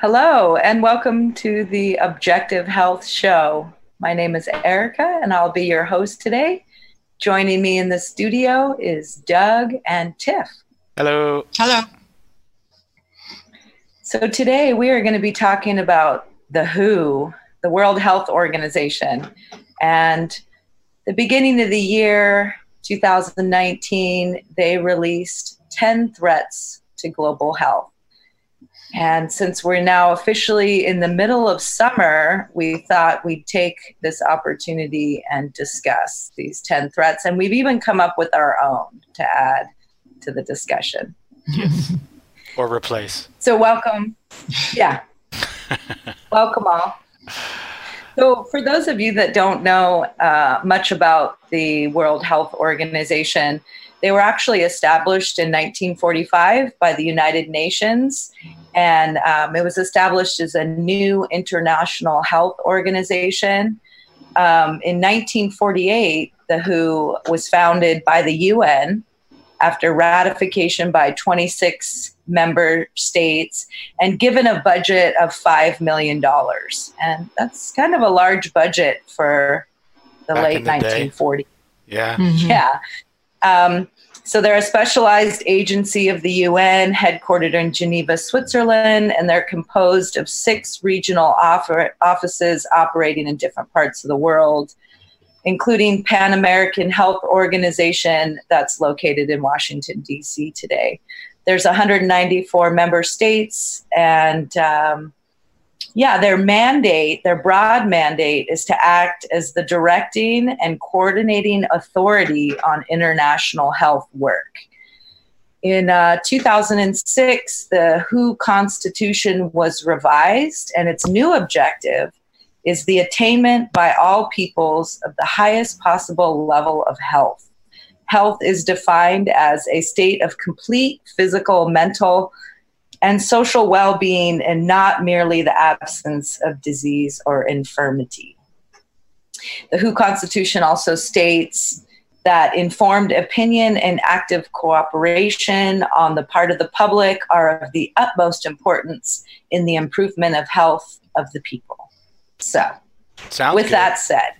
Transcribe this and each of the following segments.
Hello, and welcome to the Objective Health Show. My name is Erica, and I'll be your host today. Joining me in the studio is Doug and Tiff. Hello. Hello. So, today we are going to be talking about the WHO, the World Health Organization. And the beginning of the year, 2019, they released 10 threats to global health. And since we're now officially in the middle of summer, we thought we'd take this opportunity and discuss these 10 threats. And we've even come up with our own to add to the discussion. Yes. or replace. So, welcome. Yeah. welcome all. So, for those of you that don't know uh, much about the World Health Organization, they were actually established in 1945 by the United Nations and um, it was established as a new international health organization. Um, in 1948, the WHO was founded by the UN after ratification by 26 member states and given a budget of $5 million. And that's kind of a large budget for the Back late in the day. 1940s. Yeah. Mhm. Yeah. Um, so they're a specialized agency of the UN headquartered in Geneva, Switzerland, and they're composed of six regional offices operating in different parts of the world, including Pan American Health Organization that's located in Washington, D.C. today. There's 194 member states, and um, yeah, their mandate, their broad mandate, is to act as the directing and coordinating authority on international health work. In uh, 2006, the WHO Constitution was revised, and its new objective is the attainment by all peoples of the highest possible level of health. Health is defined as a state of complete physical, mental, and social well being, and not merely the absence of disease or infirmity. The WHO Constitution also states that informed opinion and active cooperation on the part of the public are of the utmost importance in the improvement of health of the people. So, Sounds with good. that said,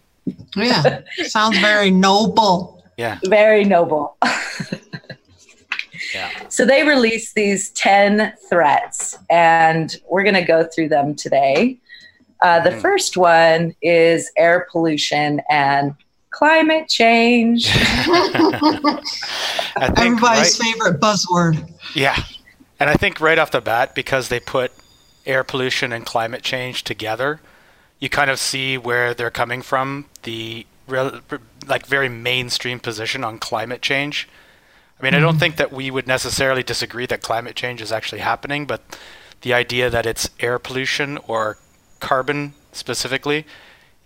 Yeah. Sounds very noble. Yeah. very noble. Yeah. So they released these 10 threats, and we're going to go through them today. Uh, the Mhm. first one is air pollution and climate change. I think Everybody's right- favorite buzzword. Yeah. And I think right off the bat, because they put air pollution and climate change together, you kind of see where they're coming from, the real, like very mainstream position on climate change. I mean, I don't think that we would necessarily disagree that climate change is actually happening, but the idea that it's air pollution or carbon specifically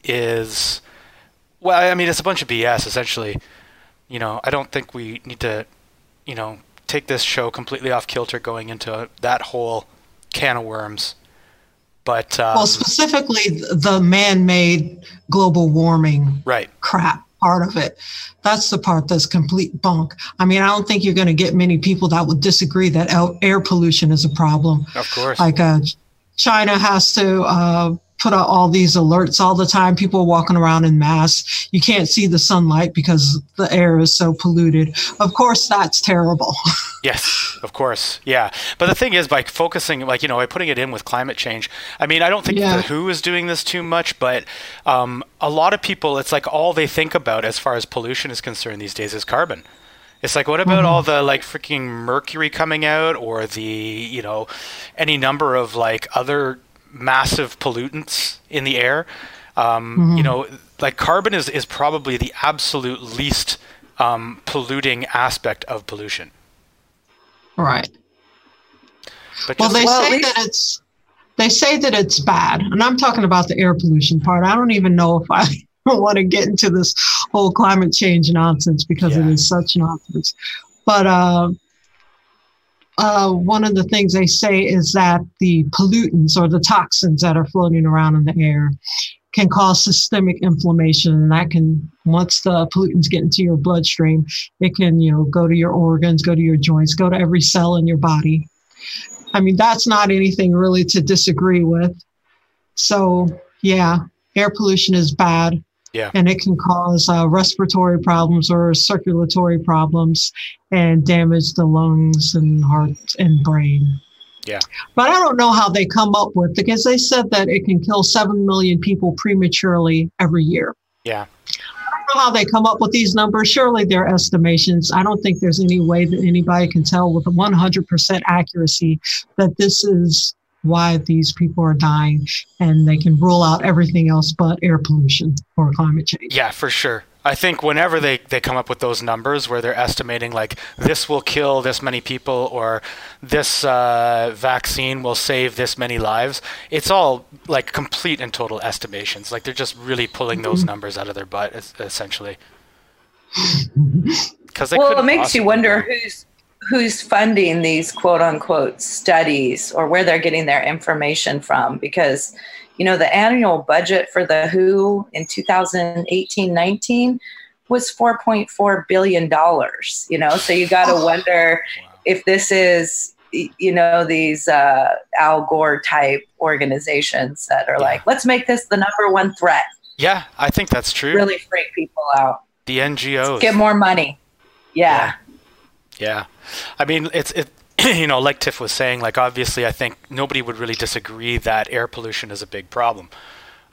is, well, I mean, it's a bunch of BS essentially. You know, I don't think we need to, you know, take this show completely off kilter going into that whole can of worms. But um, well, specifically the man-made global warming right, crap part of it. That's the part that's complete bunk. I mean, I don't think you're going to get many people that would disagree that air pollution is a problem. of course. Like uh, China has to uh, put out all these alerts all the time. People walking around in masks. You can't see the sunlight because the air is so polluted. Of course, that's terrible. Yes, of course. Yeah. But the thing is, by focusing, like, you know, by putting it in with climate change, I mean, I don't think Yeah. the WHO is doing this too much, but um, a lot of people, it's like all they think about as far as pollution is concerned these days is carbon. It's like, what about all the like freaking mercury coming out or the, you know, any number of like other massive pollutants in the air? Um, You know, like carbon is, is probably the absolute least um, polluting aspect of pollution. right. But Well, just, they Well, say least- that it's they say that it's bad, and I'm talking about the air pollution part. I don't even know if I want to get into this whole climate change nonsense because it Yeah. is such nonsense. But uh, uh, one of the things they say is that the pollutants or the toxins that are floating around in the air can cause systemic inflammation and that can once the pollutants get into your bloodstream it can you know go to your organs go to your joints go to every cell in your body I mean, that's not anything really to disagree with. So, yeah, air pollution is bad. Yeah. And it can cause uh, respiratory problems or circulatory problems and damage the lungs and heart and brain. Yeah. But I don't know how they come up with because they said that it can kill 7 million people prematurely every year. Yeah. I don't know how they come up with these numbers. Surely they're estimations. I don't think there's any way that anybody can tell with 100% accuracy that this is why these people are dying and they can rule out everything else but air pollution or climate change. Yeah, for sure. I think whenever they, they come up with those numbers where they're estimating like this will kill this many people or this uh, vaccine will save this many lives, it's all like complete and total estimations. Like they're just really pulling those mm-hmm. numbers out of their butt, essentially. Because well, it makes you wonder who's who's funding these quote unquote studies or where they're getting their information from because you know the annual budget for the who in 2018-19 was 4.4 billion dollars you know so you got to oh, wonder wow. if this is you know these uh, al gore type organizations that are yeah. like let's make this the number one threat yeah i think that's true really freak people out the ngos get more money yeah. yeah. Yeah, I mean it's it. You know, like Tiff was saying, like obviously, I think nobody would really disagree that air pollution is a big problem.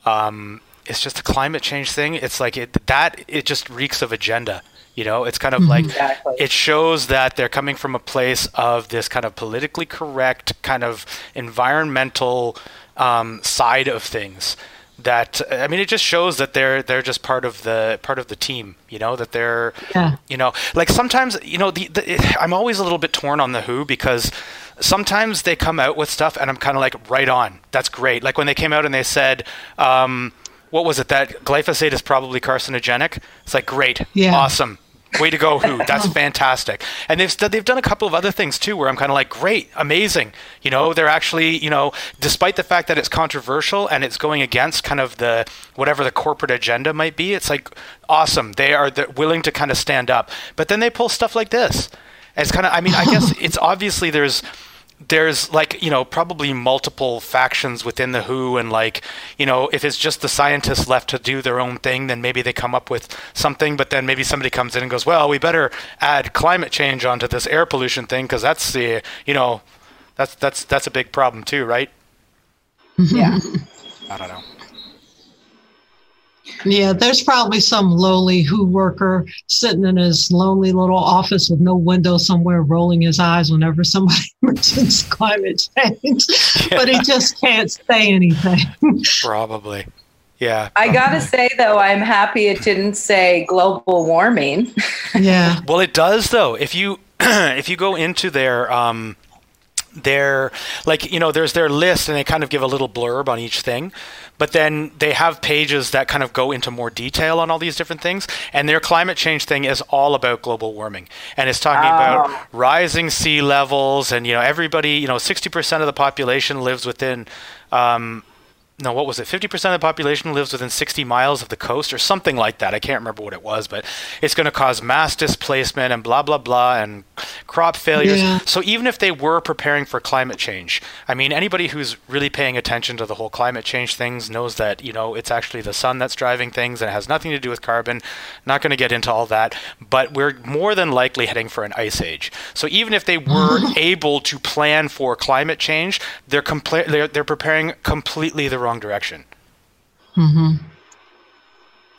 Um, it's just a climate change thing. It's like it that it just reeks of agenda. You know, it's kind of like mm-hmm. exactly. it shows that they're coming from a place of this kind of politically correct kind of environmental um, side of things that I mean, it just shows that they're they're just part of the part of the team. You know that they're yeah. you know like sometimes you know the, the it, I'm always a little bit torn on the Who because sometimes they come out with stuff and I'm kind of like right on. That's great. Like when they came out and they said. Um, what was it that glyphosate is probably carcinogenic? It's like great, yeah. awesome, Way to go, Who! That's fantastic. And they've they've done a couple of other things too, where I'm kind of like, great, amazing. You know, they're actually, you know, despite the fact that it's controversial and it's going against kind of the whatever the corporate agenda might be, it's like awesome. They are willing to kind of stand up. But then they pull stuff like this. It's kind of, I mean, I guess it's obviously there's there's like you know probably multiple factions within the who and like you know if it's just the scientists left to do their own thing then maybe they come up with something but then maybe somebody comes in and goes well we better add climate change onto this air pollution thing because that's the you know that's that's that's a big problem too right? Yeah. I don't know yeah, there's probably some lowly who worker sitting in his lonely little office with no window somewhere, rolling his eyes whenever somebody mentions climate change, yeah. but he just can't say anything. probably. Yeah. I got to say, though, I'm happy it didn't say global warming. yeah. Well, it does, though. If you if you go into their um, their like you know there's their list and they kind of give a little blurb on each thing but then they have pages that kind of go into more detail on all these different things. And their climate change thing is all about global warming, and it's talking oh. about rising sea levels, and you know everybody, you know, sixty percent of the population lives within um, no, what was it? 50% of the population lives within 60 miles of the coast or something like that. I can't remember what it was, but it's going to cause mass displacement and blah, blah, blah, and crop failures. Yeah. So even if they were preparing for climate change, I mean, anybody who's really paying attention to the whole climate change things knows that, you know, it's actually the sun that's driving things and it has nothing to do with carbon. Not going to get into all that, but we're more than likely heading for an ice age. So even if they were able to plan for climate change, they're, they're, they're preparing completely the wrong wrong direction. Mm-hmm.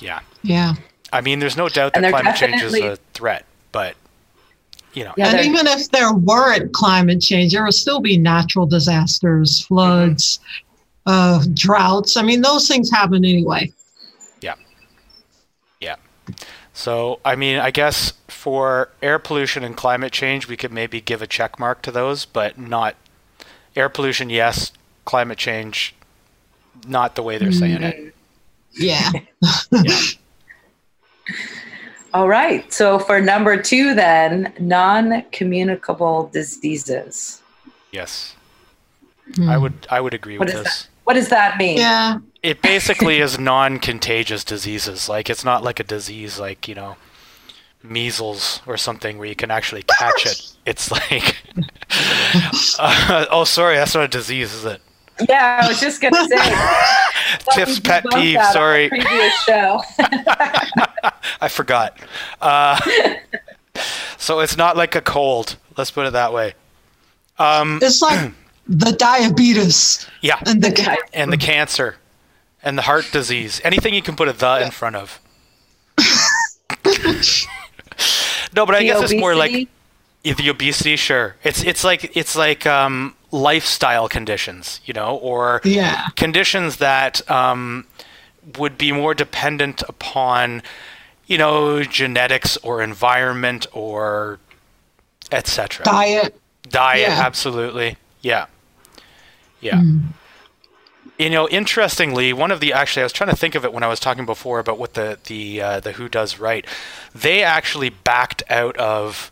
Yeah. Yeah. I mean, there's no doubt that climate change is a threat, but you know. Yeah, and even if there weren't climate change, there would still be natural disasters, floods, mm-hmm. uh, droughts. I mean, those things happen anyway. Yeah. Yeah. So, I mean, I guess for air pollution and climate change, we could maybe give a check mark to those, but not air pollution, yes. Climate change, not the way they're saying it. Yeah. yeah. All right. So for number two, then, non communicable diseases. Yes. Hmm. I would I would agree what with this. That? What does that mean? Yeah. It basically is non contagious diseases. Like it's not like a disease like, you know, measles or something where you can actually catch it. It's like, uh, oh, sorry, that's not a disease, is it? Yeah, I was just gonna say. Tiff's pet peeve. Sorry. Previous show. I forgot. Uh, so it's not like a cold. Let's put it that way. Um, it's like the diabetes. Yeah. And the and the cancer, and the heart disease. Anything you can put a the in front of. no, but I The guess it's more like the obesity. Sure, it's it's like it's like um, lifestyle conditions, you know, or Yeah. conditions that um, would be more dependent upon, you know, genetics or environment or etc. Diet. Diet, Yeah. absolutely. Yeah. Yeah. You know, interestingly, one of the actually I was trying to think of it when I was talking before about what the the uh, the Who does right. They actually backed out of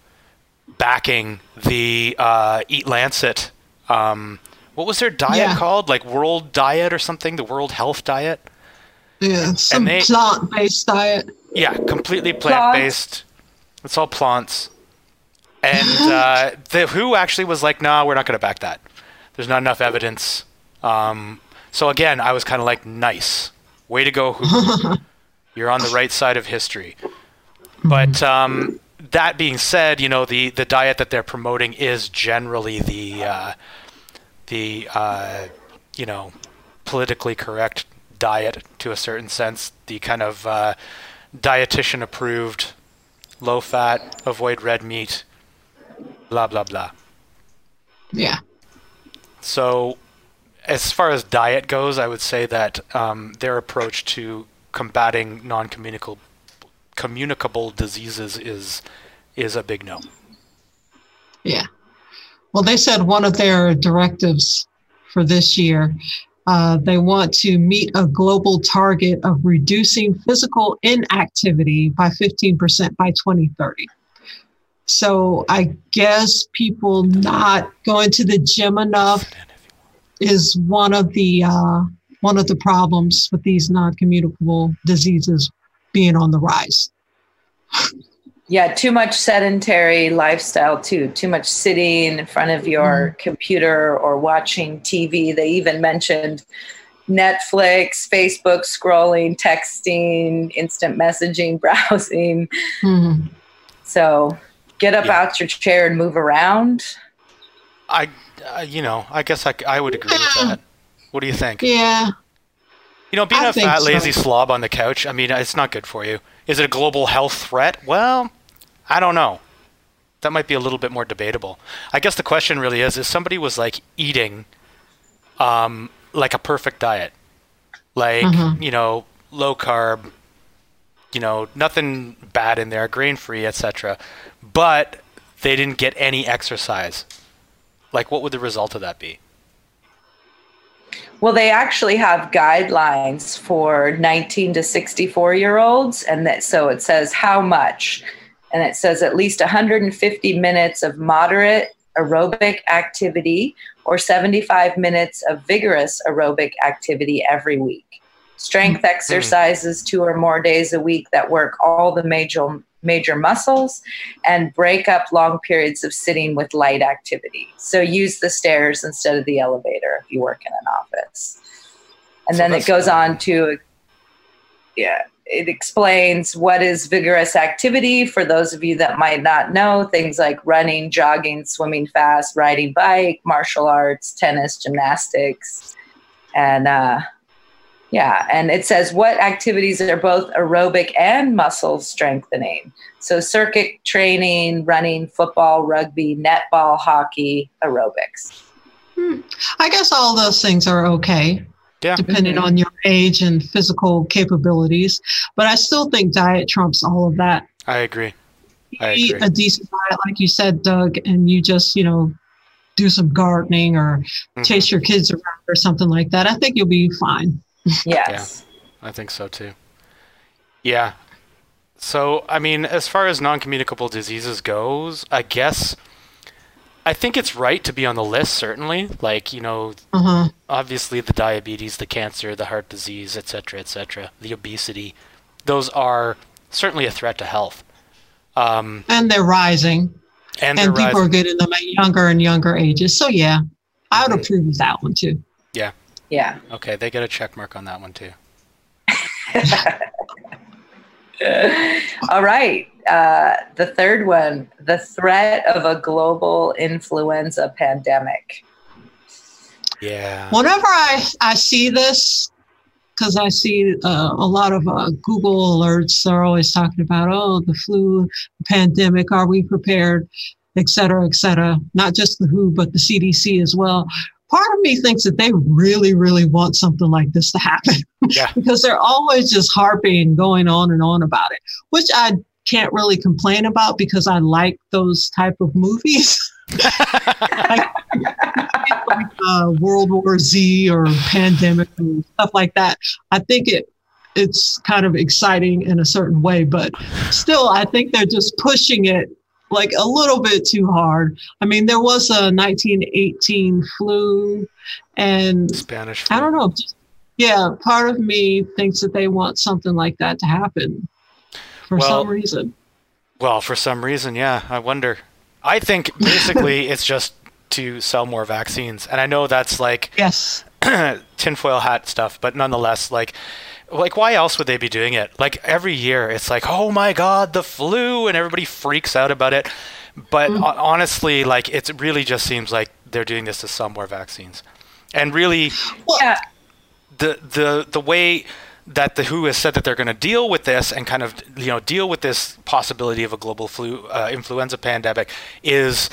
backing the uh, Eat Lancet. Um, what was their diet Yeah. called? Like World Diet or something? The World Health Diet? Yeah. Some they- plant based diet. Yeah, completely plant based. It's all plants. And uh, the WHO actually was like, "No, we're not going to back that. There's not enough evidence." Um, so again, I was kind of like, "Nice, way to go, WHO. You're on the right side of history." But um, that being said, you know the the diet that they're promoting is generally the uh, the uh, you know politically correct diet to a certain sense. The kind of uh, dietitian approved, low fat, avoid red meat, blah blah blah. Yeah. So, as far as diet goes, I would say that um, their approach to combating non-communicable communicable diseases is is a big no. Yeah. Well, they said one of their directives for this year, uh, they want to meet a global target of reducing physical inactivity by 15% by 2030. So I guess people not going to the gym enough is one of the uh, one of the problems with these non-communicable diseases being on the rise. Yeah, too much sedentary lifestyle too. Too much sitting in front of your computer or watching TV. They even mentioned Netflix, Facebook scrolling, texting, instant messaging, browsing. Mhm. So get up Yeah. out your chair and move around. I, uh, you know, I guess I, I would agree with that. What do you think? Yeah. You know, being I a fat, so. lazy slob on the couch, I mean, it's not good for you. Is it a global health threat? Well, I don't know. That might be a little bit more debatable. I guess the question really is: if somebody was like eating, um, like a perfect diet, like Mhm. you know, low carb, you know, nothing bad in there, grain free, etc., but they didn't get any exercise, like what would the result of that be? Well, they actually have guidelines for 19 to 64 year olds, and that so it says how much, and it says at least 150 minutes of moderate aerobic activity or 75 minutes of vigorous aerobic activity every week. Strength hmm. exercises two or more days a week that work all the major major muscles and break up long periods of sitting with light activity. So use the stairs instead of the elevator if you work in an office. And So then it goes cool. on to yeah, it explains what is vigorous activity for those of you that might not know things like running, jogging, swimming fast, riding bike, martial arts, tennis, gymnastics, and uh, yeah, and it says what activities are both aerobic and muscle strengthening. So circuit training, running, football, rugby, netball, hockey, aerobics. I guess all those things are okay, Yeah. depending Mhm. on your age and physical capabilities. But I still think diet trumps all of that. I agree. I Eat a decent diet, like you said, Doug, and you just, you know, do some gardening or Mhm. chase your kids around or something like that. I think you'll be fine. Yes. I think so too. Yeah. So, I mean, as far as non-communicable diseases goes, I guess I think it's right to be on the list certainly. Like, you know, Uh huh. obviously the diabetes, the cancer, the heart disease, etc., etc., the obesity, those are certainly a threat to health. Um, and they're rising. and, And, they're people rising. are getting them at younger and younger ages. So yeah, I would Mhm. approve of that one too. Yeah. Okay, they get a check mark on that one too. All right. Uh, the third one the threat of a global influenza pandemic. Yeah. Whenever I, I see this, because I see uh, a lot of uh, Google alerts, they're always talking about, oh, the flu pandemic, are we prepared, et cetera, et cetera. Not just the WHO, but the CDC as well. Part of me thinks that they really, really want something like this to happen Yeah. because they're always just harping and going on and on about it, which I can't really complain about because I like those type of movies. like uh, World War Z or pandemic and stuff like that. I think it it's kind of exciting in a certain way, but still, I think they're just pushing it like a little bit too hard. I mean, there was a 1918 flu, and Spanish. Flu. I don't know. Yeah, part of me thinks that they want something like that to happen for Well, some reason. Well, for some reason, yeah. I wonder. I think basically it's just to sell more vaccines, and I know that's like Yes. tinfoil hat stuff, but nonetheless, like, like why else would they be doing it? Like every year, it's like, oh my god, the flu, and everybody freaks out about it. But Mm-hmm. honestly, like, it really just seems like they're doing this to sell more vaccines, and really, Yeah. the the the way that the WHO has said that they're going to deal with this and kind of you know deal with this possibility of a global flu uh, influenza pandemic is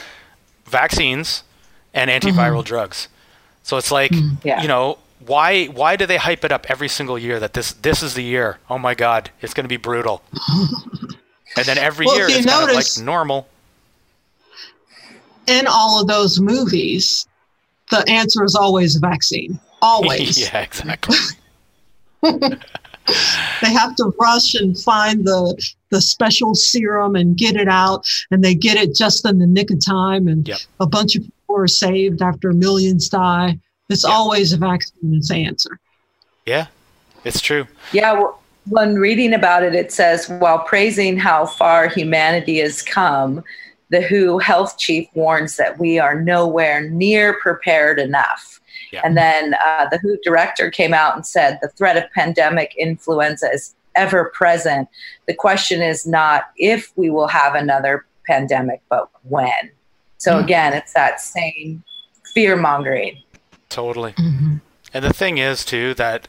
vaccines and antiviral drugs. So it's like Yeah. you know why why do they hype it up every single year that this this is the year? Oh my God, it's going to be brutal. and then every Well, year it's kind of like normal. In all of those movies, the answer is always a vaccine. Always. yeah, exactly. they have to rush and find the the special serum and get it out and they get it just in the nick of time and Yep. a bunch of people are saved after millions die it's Yep. always a vaccine's answer Yeah, it's true. Yeah, w- when reading about it, it says while praising how far humanity has come, the WHO health chief warns that we are nowhere near prepared enough. Yeah. And then uh, the WHO director came out and said the threat of pandemic influenza is ever present. The question is not if we will have another pandemic, but when. So Mm. again, it's that same fear mongering. Totally. Mm-hmm. And the thing is, too, that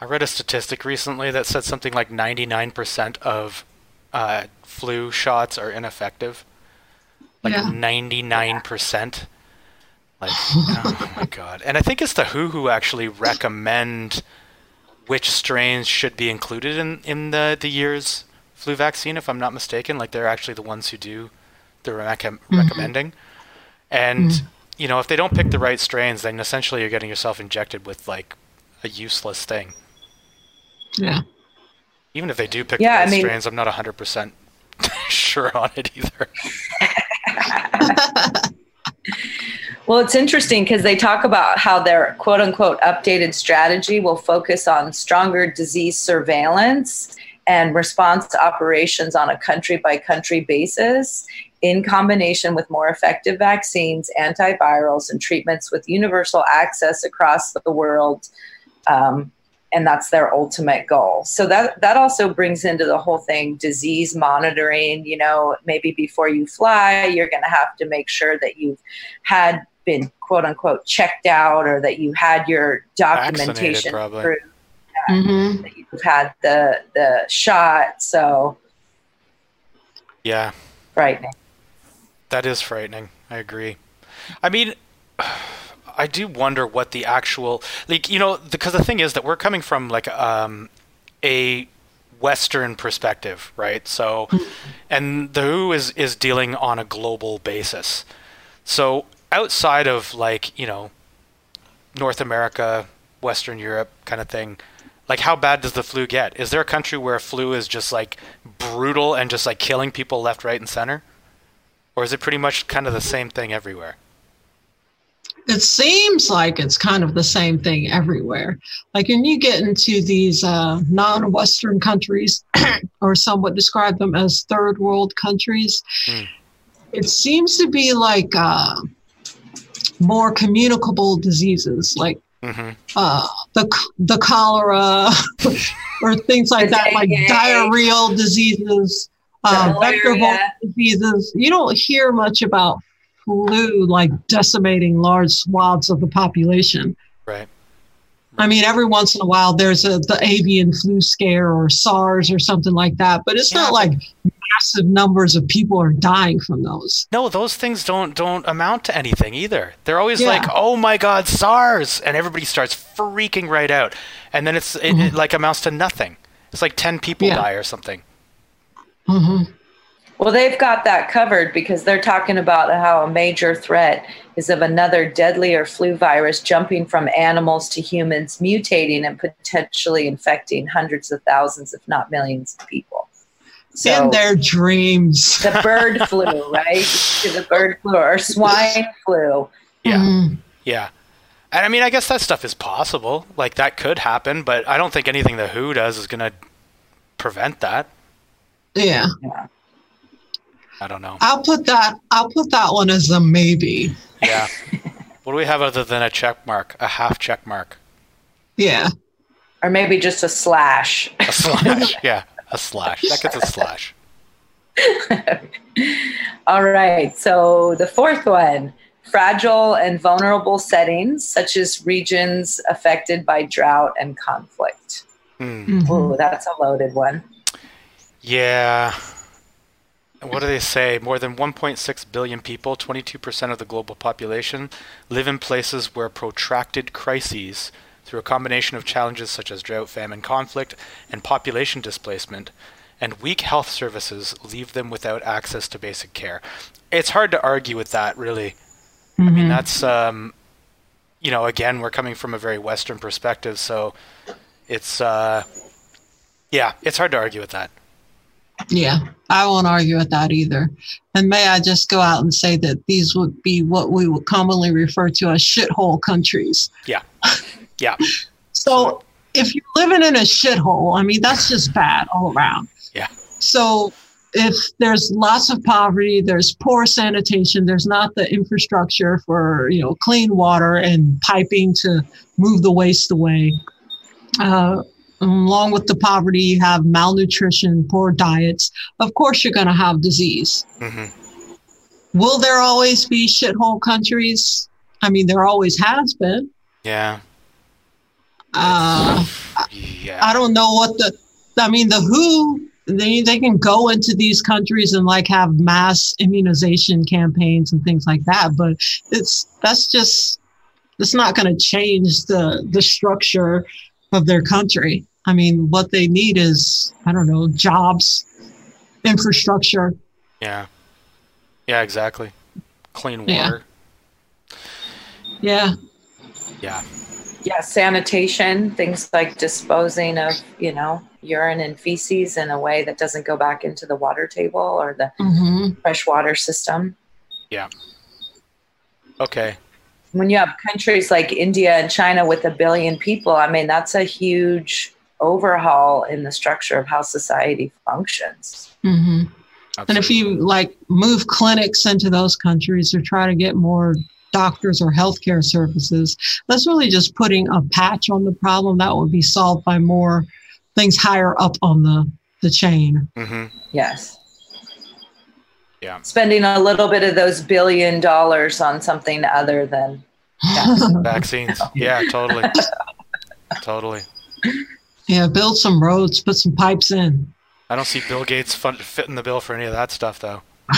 I read a statistic recently that said something like 99% of uh, flu shots are ineffective. Like Yeah. 99%. Like, oh my god. And I think it's the WHO who actually recommend which strains should be included in, in the, the year's flu vaccine, if I'm not mistaken. Like, they're actually the ones who do the rec- mm-hmm. recommending. And, mm-hmm. You know, if they don't pick the right strains, then essentially you're getting yourself injected with, like, a useless thing. yeah Even if they do pick Yeah, the I right mean- strains, I'm not 100% sure on it either. Well, it's interesting because they talk about how their quote unquote updated strategy will focus on stronger disease surveillance and response operations on a country by country basis in combination with more effective vaccines, antivirals, and treatments with universal access across the world. Um, and that's their ultimate goal. So that that also brings into the whole thing disease monitoring. You know, maybe before you fly, you're going to have to make sure that you've had been quote unquote checked out or that you had your documentation Vaccinated, probably. proof Mhm. that you've had the the shot. So Yeah, frightening. That is frightening. I agree. I mean, I do wonder what the actual like you know because the thing is that we're coming from like um a Western perspective, right? So, and the WHO is is dealing on a global basis. So outside of like you know North America, Western Europe kind of thing, like how bad does the flu get? Is there a country where flu is just like brutal and just like killing people left, right, and center? Or is it pretty much kind of the same thing everywhere? it seems like it's kind of the same thing everywhere. Like when you get into these uh, non Western countries, or some would describe them as third world countries, mm. it seems to be like uh, more communicable diseases, like mm-hmm. uh, the, the cholera or things like that, like diarrheal diseases. Uh, vector diseases. You don't hear much about flu like decimating large swaths of the population. Right. I mean, every once in a while there's a the avian flu scare or SARS or something like that, but it's yeah. not like massive numbers of people are dying from those. No, those things don't don't amount to anything either. They're always yeah. like, "Oh my God, SARS!" and everybody starts freaking right out, and then it's it, mm-hmm. it like amounts to nothing. It's like ten people yeah. die or something. Mm-hmm. Well, they've got that covered because they're talking about how a major threat is of another deadlier flu virus jumping from animals to humans, mutating and potentially infecting hundreds of thousands, if not millions of people. So, In their dreams. the bird flu, right? The bird flu or swine flu. Yeah. Mm. Yeah. And I mean, I guess that stuff is possible. Like that could happen, but I don't think anything the WHO does is going to prevent that. Yeah. yeah. I don't know. I'll put that. I'll put that one as a maybe. Yeah. what do we have other than a check mark? A half check mark. Yeah. Or maybe just a slash. A slash. yeah, a slash. That gets a slash. All right. So the fourth one fragile and vulnerable settings, such as regions affected by drought and conflict. Mm. Ooh, that's a loaded one. Yeah what do they say? More than 1.6 billion people, 22% of the global population, live in places where protracted crises, through a combination of challenges such as drought, famine, conflict, and population displacement, and weak health services, leave them without access to basic care. It's hard to argue with that, really. Mm-hmm. I mean, mm-hmm. that's, um, you know, again, we're coming from a very Western perspective, so it's, uh, yeah, it's hard to argue with that. Yeah, I won't argue with that either. And may I just go out and say that these would be what we would commonly refer to as shithole countries. Yeah. Yeah. so if you're living in a shithole, I mean, that's just bad all around. Yeah. So if there's lots of poverty, there's poor sanitation, there's not the infrastructure for, you know, clean water and piping to move the waste away. Uh, along with the poverty, you have malnutrition, poor diets. Of course, you're going to have disease. Mm-hmm. Will there always be shithole countries? I mean, there always has been. Yeah. Uh, yeah. I don't know what the. I mean, the WHO they they can go into these countries and like have mass immunization campaigns and things like that, but it's that's just it's not going to change the the structure of their country. I mean, what they need is, I don't know, jobs, infrastructure. Yeah. Yeah, exactly. Clean water. Yeah. Yeah. Yeah, sanitation, things like disposing of, you know, urine and feces in a way that doesn't go back into the water table or the mm-hmm. freshwater system. Yeah. Okay when you have countries like India and China with a billion people, I mean, that's a huge overhaul in the structure of how society functions. Mm-hmm. And if you like move clinics into those countries or try to get more doctors or healthcare services, that's really just putting a patch on the problem that would be solved by more things higher up on the, the chain. Mm-hmm. Yes. Yeah. Spending a little bit of those billion dollars on something other than vaccines. Yeah, totally. totally. Yeah, build some roads, put some pipes in. I don't see Bill Gates fun- fitting the bill for any of that stuff, though.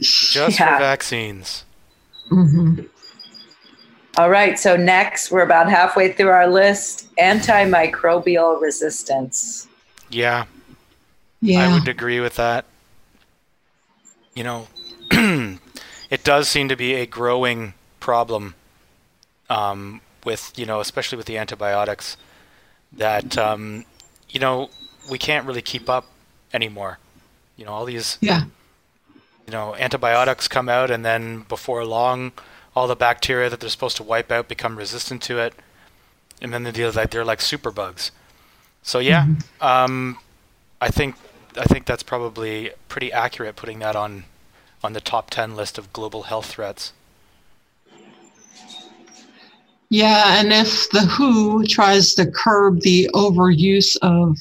Just yeah. for vaccines. Mm-hmm. All right, so next, we're about halfway through our list antimicrobial resistance. Yeah. Yeah. I would agree with that you know, it does seem to be a growing problem um, with, you know, especially with the antibiotics that, um, you know, we can't really keep up anymore. You know, all these, yeah. you know, antibiotics come out and then before long, all the bacteria that they're supposed to wipe out become resistant to it, and then the deal is that they're like superbugs. So yeah, mm-hmm. um, I think I think that's probably pretty accurate putting that on on the top ten list of global health threats. Yeah, and if the WHO tries to curb the overuse of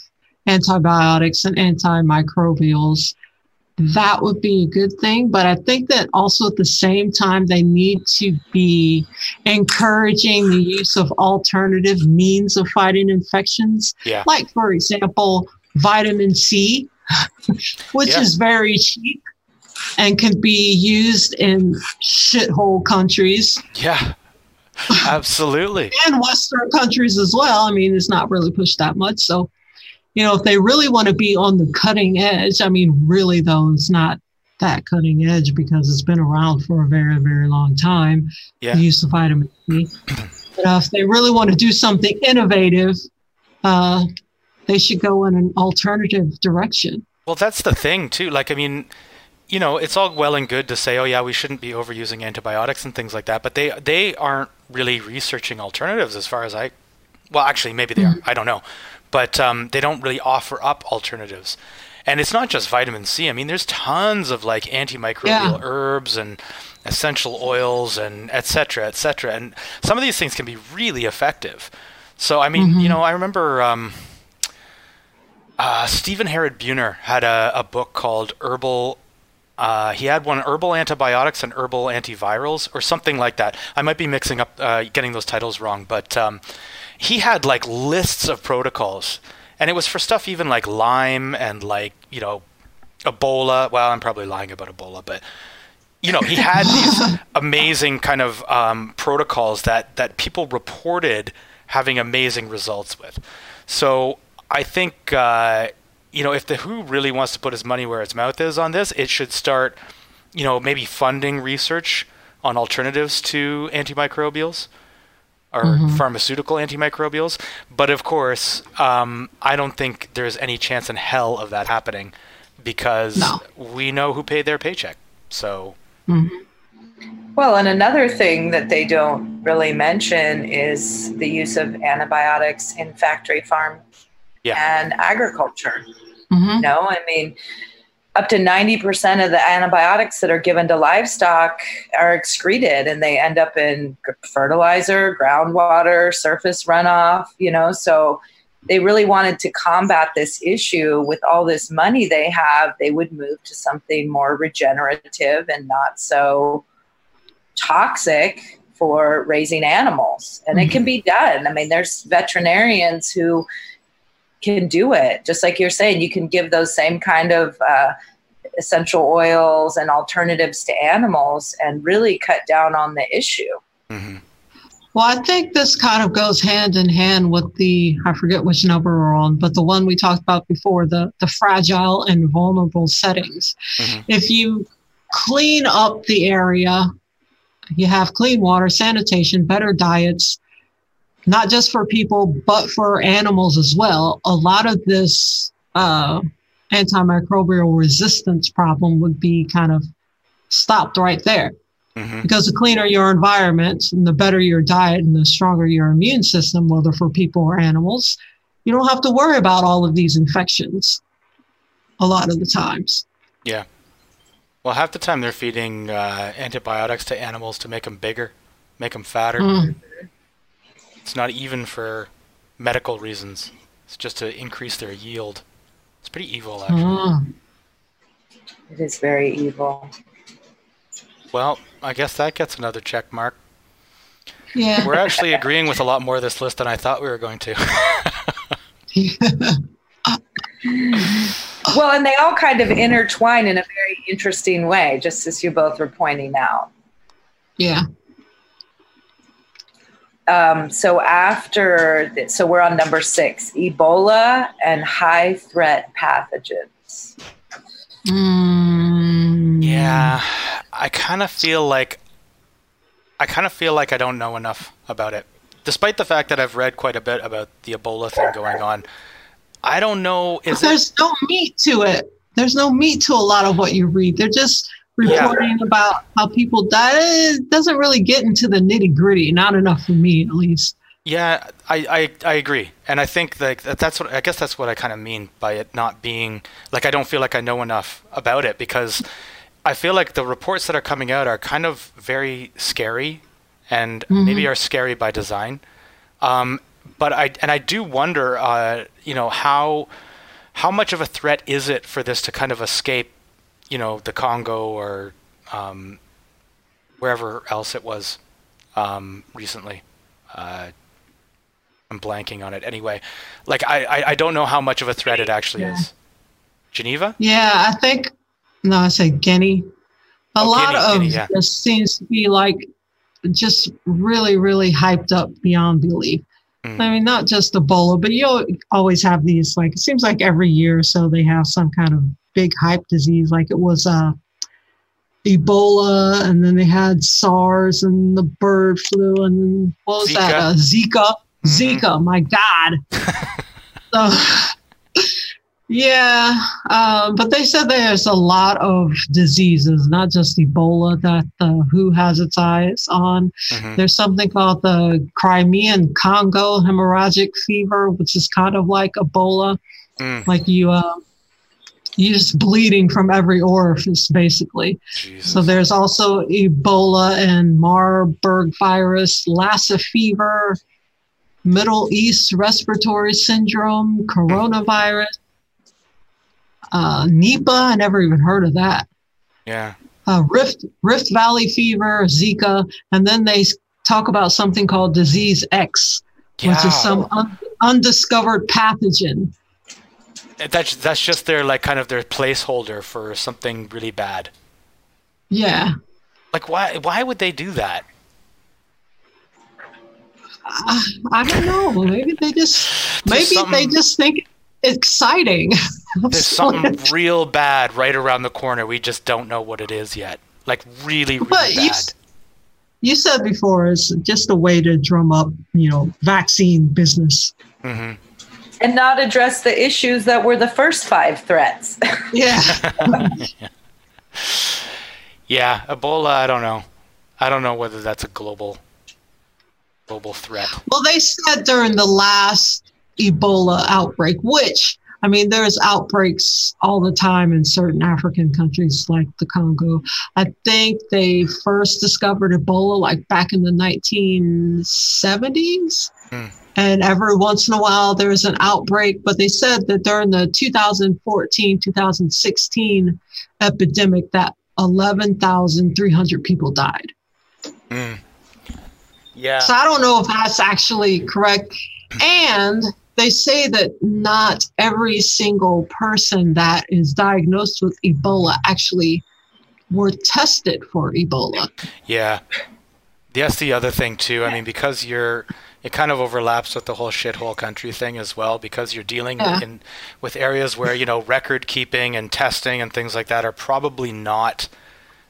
antibiotics and antimicrobials, that would be a good thing. But I think that also at the same time, they need to be encouraging the use of alternative means of fighting infections. Yeah. Like, for example, vitamin C, which yeah. is very cheap and can be used in shithole countries. Yeah. Absolutely. and Western countries as well. I mean, it's not really pushed that much. So you know, if they really want to be on the cutting edge, I mean, really though, it's not that cutting edge because it's been around for a very, very long time. Yeah. The use of vitamin C. but uh, if they really want to do something innovative, uh, they should go in an alternative direction. Well, that's the thing too. Like, I mean, you know, it's all well and good to say, oh yeah, we shouldn't be overusing antibiotics and things like that, but they they aren't really researching alternatives as far as I. Well, actually, maybe they mm-hmm. are. I don't know but um, they don't really offer up alternatives. And it's not just vitamin C. I mean, there's tons of like antimicrobial yeah. herbs and essential oils and et cetera, et cetera. And some of these things can be really effective. So, I mean, mm-hmm. you know, I remember um, uh, Stephen Harrod Buhner had a, a book called Herbal. Uh, he had one herbal antibiotics and herbal antivirals, or something like that. I might be mixing up, uh, getting those titles wrong, but um, he had like lists of protocols, and it was for stuff even like Lyme and like you know Ebola. Well, I'm probably lying about Ebola, but you know he had these amazing kind of um, protocols that that people reported having amazing results with. So I think uh, you know if the WHO really wants to put his money where its mouth is on this, it should start you know maybe funding research on alternatives to antimicrobials or mm-hmm. pharmaceutical antimicrobials. But of course, um, I don't think there's any chance in hell of that happening because no. we know who paid their paycheck. So. Mm-hmm. Well, and another thing that they don't really mention is the use of antibiotics in factory farm yeah. and agriculture. Mm-hmm. You know, I mean, up to 90% of the antibiotics that are given to livestock are excreted and they end up in fertilizer, groundwater, surface runoff, you know. So they really wanted to combat this issue with all this money they have, they would move to something more regenerative and not so toxic for raising animals. And mm-hmm. it can mm-hmm. be done. I mean, there's veterinarians who can do it. Just like you're saying, you can give those same kind of uh, essential oils and alternatives to animals and really cut down on the issue. Mm-hmm. Well, I think this kind of goes hand in hand with the I forget which number we're on, but the one we talked about before, the the fragile and vulnerable settings. Mm-hmm. If you clean up the area, you have clean water, sanitation, better diets, not just for people, but for animals as well. A lot of this uh, antimicrobial resistance problem would be kind of stopped right there. Mm-hmm. Because the cleaner your environment and the better your diet and the stronger your immune system, whether for people or animals, you don't have to worry about all of these infections a lot of the times. Yeah. Well, half the time they're feeding uh, antibiotics to animals to make them bigger, make them fatter. Mm. It's not even for medical reasons. It's just to increase their yield. It's pretty evil, actually. Mm. It is very evil. Well, I guess that gets another check mark. Yeah. We're actually agreeing with a lot more of this list than I thought we were going to. well, and they all kind of intertwine in a very interesting way, just as you both were pointing out. Yeah. Um, so after, so we're on number six, Ebola and high threat pathogens. Mm. Yeah, I kind of feel like I kind of feel like I don't know enough about it, despite the fact that I've read quite a bit about the Ebola thing going on. I don't know. Is there's it... no meat to it. There's no meat to a lot of what you read. They're just reporting yeah. about how people die. It doesn't really get into the nitty gritty. Not enough for me, at least. Yeah, I, I, I agree, and I think that that's what I guess that's what I kind of mean by it not being like I don't feel like I know enough about it because I feel like the reports that are coming out are kind of very scary and mm-hmm. maybe are scary by design. Um, but I and I do wonder, uh, you know, how how much of a threat is it for this to kind of escape, you know, the Congo or um, wherever else it was um, recently. Uh, I'm blanking on it. Anyway, like I, I, I don't know how much of a threat it actually yeah. is. Geneva? Yeah, I think no, I say Guinea. A oh, lot Guinea, of Guinea, yeah. this seems to be like just really, really hyped up beyond belief. Mm. I mean, not just Ebola, but you always have these like it seems like every year or so they have some kind of big hype disease. Like it was uh Ebola, and then they had SARS and the bird flu, and what was Zika. that? Uh, Zika. Mm-hmm. Zika, my God. so, yeah, um, but they said there's a lot of diseases, not just Ebola, that the WHO has its eyes on. Mm-hmm. There's something called the Crimean Congo hemorrhagic fever, which is kind of like Ebola. Mm. Like you, uh, you're just bleeding from every orifice, basically. Jesus. So there's also Ebola and Marburg virus, Lassa fever, Middle East respiratory syndrome, coronavirus, uh, Nipah. I never even heard of that. Yeah. Uh, Rift Rift Valley fever, Zika, and then they talk about something called disease X, yeah. which is some un- undiscovered pathogen. That's that's just their like kind of their placeholder for something really bad. Yeah. Like why why would they do that? I don't know. Maybe they just maybe they just think exciting. There's something real bad right around the corner. We just don't know what it is yet. Like really, really but bad. You, you said before it's just a way to drum up, you know, vaccine business. Mm-hmm. And not address the issues that were the first five threats. yeah. yeah, Ebola. I don't know. I don't know whether that's a global global threat? Well, they said during the last Ebola outbreak, which I mean, there's outbreaks all the time in certain African countries like the Congo. I think they first discovered Ebola like back in the 1970s. Mm. And every once in a while there's an outbreak, but they said that during the 2014 2016 epidemic, that 11,300 people died. Mm. Yeah. So I don't know if that's actually correct. And they say that not every single person that is diagnosed with Ebola actually were tested for Ebola. Yeah. That's the other thing too. I mean, because you're, it kind of overlaps with the whole shithole country thing as well, because you're dealing yeah. in with areas where you know record keeping and testing and things like that are probably not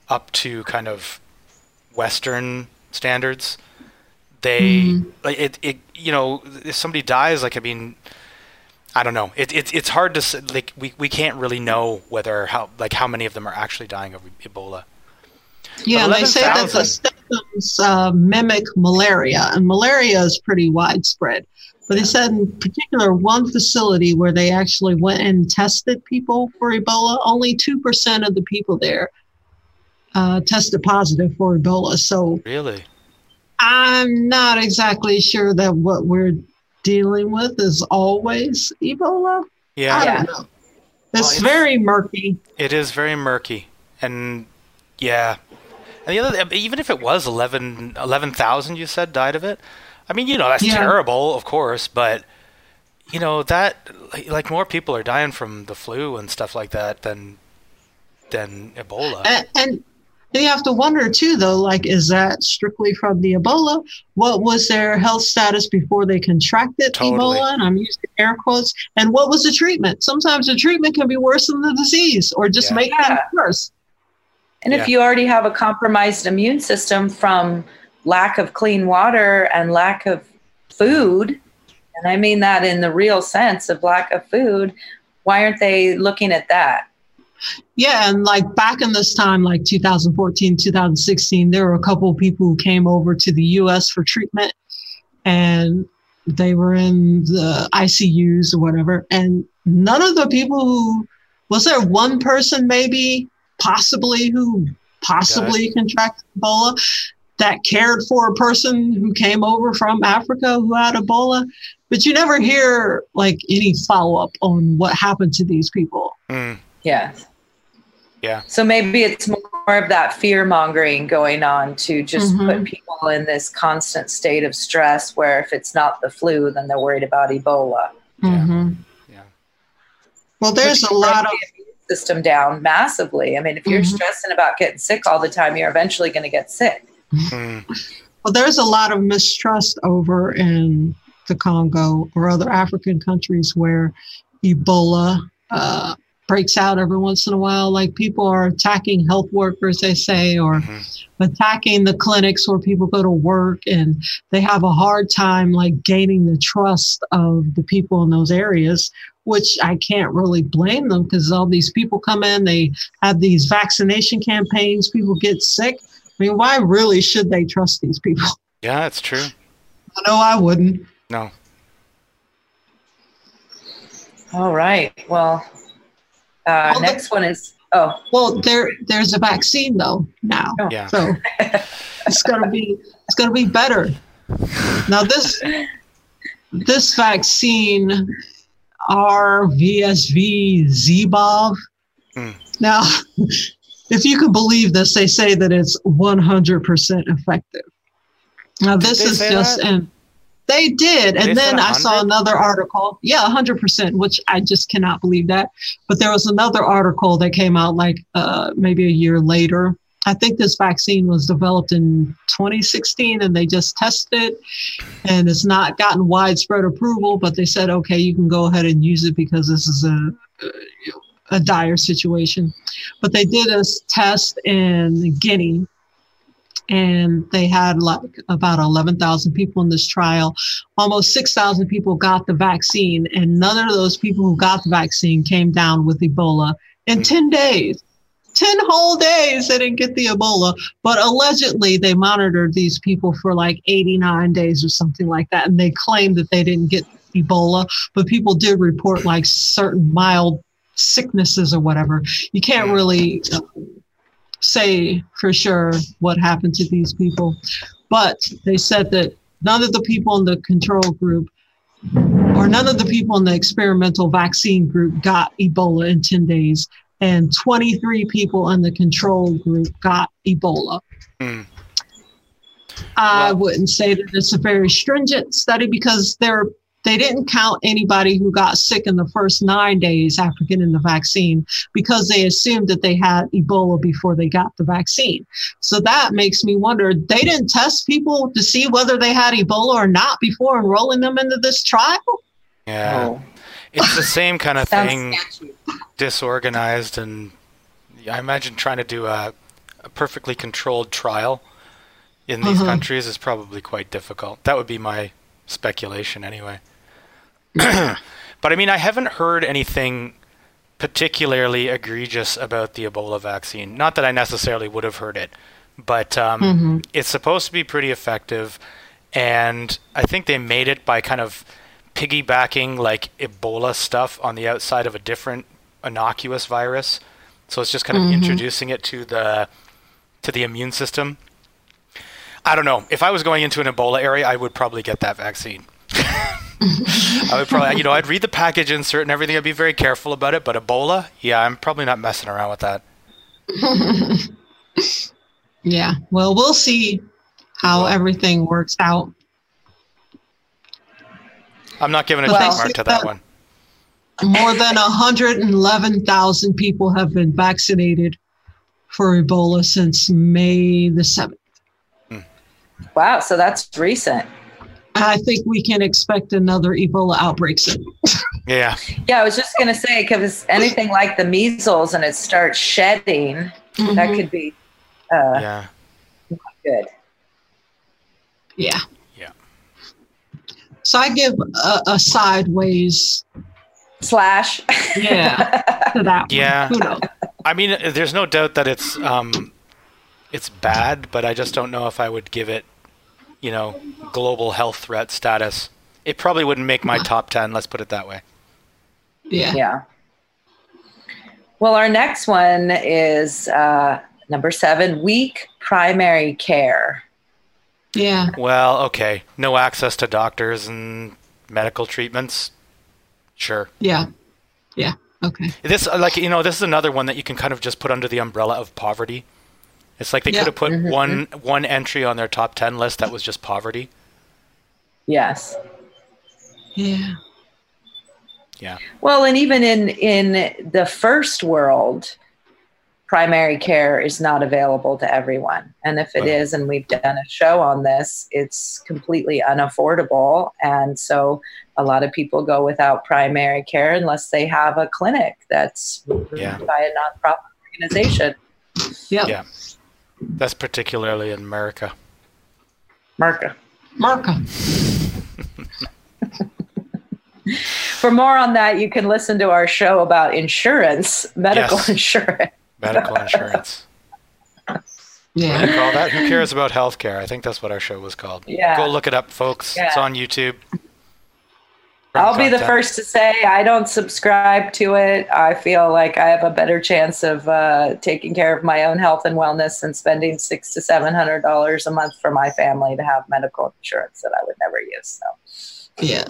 up to kind of Western standards they mm-hmm. like it, it you know if somebody dies like i mean i don't know it, it it's hard to like we, we can't really know whether how like how many of them are actually dying of ebola yeah they say that the symptoms uh, mimic malaria and malaria is pretty widespread but they said in particular one facility where they actually went and tested people for ebola only 2% of the people there uh, tested positive for ebola so really I'm not exactly sure that what we're dealing with is always Ebola. Yeah. I don't know. It's well, very murky. It is very murky. And yeah. And the other, even if it was 11,000, 11, you said died of it. I mean, you know, that's yeah. terrible, of course, but you know that like more people are dying from the flu and stuff like that than than Ebola. And, and and you have to wonder too, though, like, is that strictly from the Ebola? What was their health status before they contracted totally. Ebola? And I'm using air quotes. And what was the treatment? Sometimes the treatment can be worse than the disease or just yeah. make it worse. And yeah. if you already have a compromised immune system from lack of clean water and lack of food, and I mean that in the real sense of lack of food, why aren't they looking at that? Yeah, and like back in this time, like 2014, 2016, there were a couple of people who came over to the US for treatment and they were in the ICUs or whatever. And none of the people who, was there one person maybe, possibly, who possibly contracted Ebola that cared for a person who came over from Africa who had Ebola? But you never hear like any follow up on what happened to these people. Mm, Yeah. yeah. So maybe it's more of that fear mongering going on to just Mhm. put people in this constant state of stress where if it's not the flu, then they're worried about Ebola. Yeah. Mhm. Yeah. Well, there's Which a lot of the immune system down massively. I mean, if you're Mhm. stressing about getting sick all the time, you're eventually going to get sick. Mm, Well, there's a lot of mistrust over in the Congo or other African countries where Ebola uh, breaks out every once in a while. Like people are attacking health workers, they say, or mhm. attacking the clinics where people go to work, and they have a hard time like gaining the trust of the people in those areas. Which I can't really blame them because all these people come in, they have these vaccination campaigns, people get sick. I mean, why really should they trust these people? Yeah, it's true. No, I wouldn't. No. All right. Well, uh, Well, the- next one is oh, Well, there there's a vaccine though now, Oh. Yeah. so it's gonna be it's gonna be better. Now this this vaccine RVSV ZEBOV. Hmm. Now, if you can believe this, they say that it's 100% effective. Now this is just that? and they did, and They then I saw another article. Yeah, 100%, which I just cannot believe that. But there was another article that came out like uh, maybe a year later. I think this vaccine was developed in 2016 and they just tested it and it's not gotten widespread approval, but they said, okay, you can go ahead and use it because this is a, a, a dire situation. But they did a test in Guinea and they had like about 11,000 people in this trial. Almost 6,000 people got the vaccine, and none of those people who got the vaccine came down with Ebola in hmm. 10 days. 10 whole days they didn't get the Ebola, but allegedly they monitored these people for like 89 days or something like that, and they claimed that they didn't get Ebola, but people did report like certain mild sicknesses or whatever. You can't really say for sure what happened to these people, but they said that none of the people in the control group or none of the people in the experimental vaccine group got Ebola in 10 days, and 23 people in the control group got Ebola. Hmm. I Well- wouldn't say that it's a very stringent study because they're they didn't count anybody who got sick in the first nine days after getting the vaccine because they assumed that they had Ebola before they got the vaccine. So that makes me wonder they didn't test people to see whether they had Ebola or not before enrolling them into this trial? Yeah. oh. It's the same kind of thing, disorganized, and I imagine trying to do a, a perfectly controlled trial in these Uh-huh. countries is probably quite difficult. That would be my speculation, anyway. but I mean, I haven't heard anything particularly egregious about the Ebola vaccine. Not that I necessarily would have heard it, but um, Mhm. it's supposed to be pretty effective, and I think they made it by kind of piggybacking like Ebola stuff on the outside of a different innocuous virus. So it's just kind of Mhm. introducing it to the to the immune system. I don't know. If I was going into an Ebola area, I would probably get that vaccine. I would probably, you know, I'd read the package insert and everything. I'd be very careful about it. But Ebola, yeah, I'm probably not messing around with that. Yeah. Well, we'll see how everything works out. I'm not giving a Well- check mark to that one. More than 111,000 people have been vaccinated for Ebola since May the 7th. Wow, so that's recent. I think we can expect another Ebola outbreak soon. Yeah, Yeah, I was just going to say, because anything like the measles and it starts shedding, that Mhm. could be uh, yeah, good. Yeah. Yeah. So I give a, a sideways Slash. Yeah. to that one. Yeah. Who knows? I mean, there's no doubt that it's um, it's bad, but I just don't know if I would give it, you know, global health threat status. It probably wouldn't make my top ten. Let's put it that way. Yeah. Yeah. Well, our next one is uh, number seven weak primary care. Yeah. Well, okay, no access to doctors and medical treatments. Sure. Yeah. Yeah. Okay. This uh, like you know this is another one that you can kind of just put under the umbrella of poverty. It's like they Yeah. could have put Mhm. one one entry on their top ten list that was just poverty. Yes. Yeah. Yeah. Well, and even in in the first world, primary care is not available to everyone. And if it Right. is, and we've done a show on this, it's completely unaffordable. And so a lot of people go without primary care unless they have a clinic that's run Yeah. by a nonprofit organization. Yep. Yeah. That's particularly in America. Marka. Marka. For more on that, you can listen to our show about insurance, medical Yes. insurance. Medical insurance. What do Yeah. you call that? Who cares about healthcare? I think that's what our show was called. Yeah. Go look it up, folks. Yeah. It's on YouTube. I'll be the first to say I don't subscribe to it. I feel like I have a better chance of uh, taking care of my own health and wellness and spending six to seven hundred dollars a month for my family to have medical insurance that I would never use. So Yeah.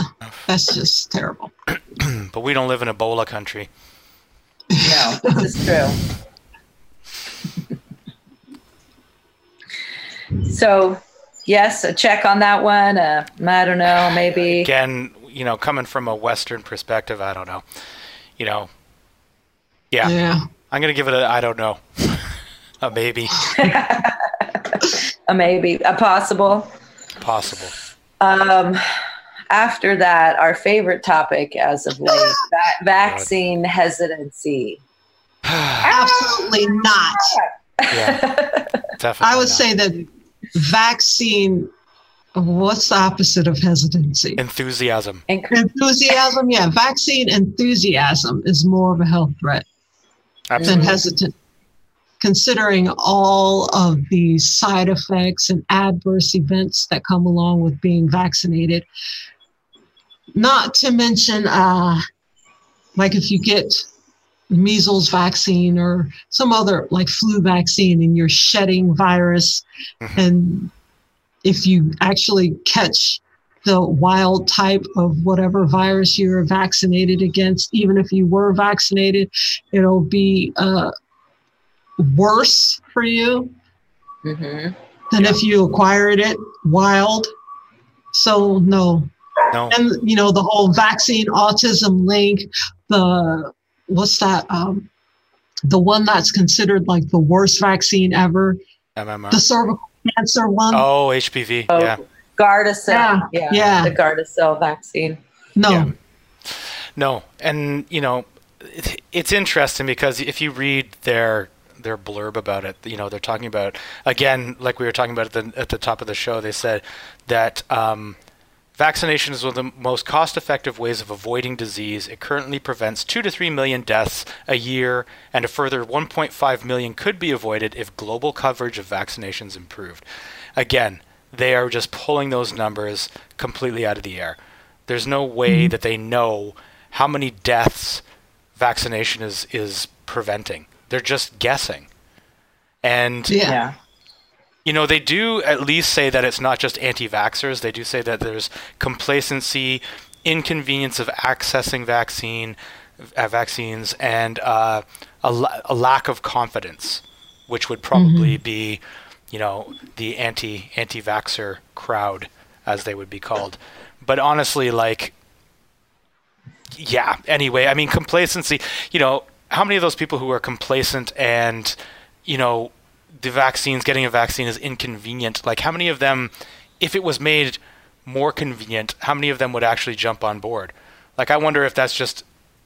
That's just terrible. But we don't live in Ebola country. no, this is true. so yes, a check on that one. Uh, I don't know, maybe. Again, you know, coming from a Western perspective, I don't know. You know, yeah, Yeah. I'm gonna give it a I don't know, a maybe, a maybe, a possible. possible. Um, after that, our favorite topic as of late, va- vaccine hesitancy. Absolutely not. Yeah, definitely. I would not. say that vaccine, what's the opposite of hesitancy? enthusiasm. Enthusiasm. Yeah. Vaccine enthusiasm is more of a health threat than hesitant. Considering all of the side effects and adverse events that come along with being vaccinated, not to mention, uh, like if you get measles vaccine or some other like flu vaccine and you're shedding virus, Mhm. and if you actually catch the wild type of whatever virus you're vaccinated against, even if you were vaccinated, it'll be uh, worse for you Mhm. than Yeah. if you acquired it wild. So no, No, and you know the whole vaccine autism link. The what's that? Um, the one that's considered like the worst vaccine ever, MMR. the cervical cancer one. Oh, HPV. Oh, Yeah. Gardasil. Yeah, Yeah. yeah. The Gardasil vaccine. no, Yeah. No, and you know, it, it's interesting because if you read their their blurb about it, you know, they're talking about again, like we were talking about at the at the top of the show. They said that um, vaccination is one of the most cost-effective ways of avoiding disease. It currently prevents two to three million deaths a year, and a further 1.5 million could be avoided if global coverage of vaccinations improved. Again, they are just pulling those numbers completely out of the air. There's no way mm-hmm. that they know how many deaths vaccination is is preventing. They're just guessing. And Yeah. You know, they do at least say that it's not just anti-vaxxers. They do say that there's complacency, inconvenience of accessing vaccine, uh, vaccines, and uh, a, la- a lack of confidence, which would probably be, you know, the anti anti-vaxxer crowd, as they would be called. But honestly, like, yeah. Anyway, I mean, complacency. You know, how many of those people who are complacent and, you know, the vaccines, getting a vaccine is inconvenient. Like, how many of them, if it was made more convenient, how many of them would actually jump on board? Like, I wonder if that's just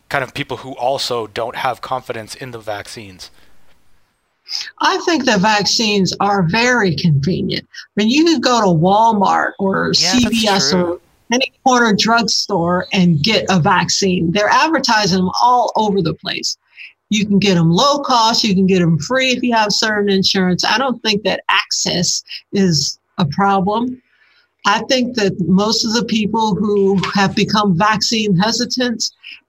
kind of people who also don't have confidence in the vaccines. I think the vaccines are very convenient. I mean, you could go to Walmart or Yeah, CVS or any corner drugstore and get a vaccine. They're advertising them all over the place. You can get them low cost. You can get them free if you have certain insurance. I don't think that access is a problem. I think that most of the people who have become vaccine hesitant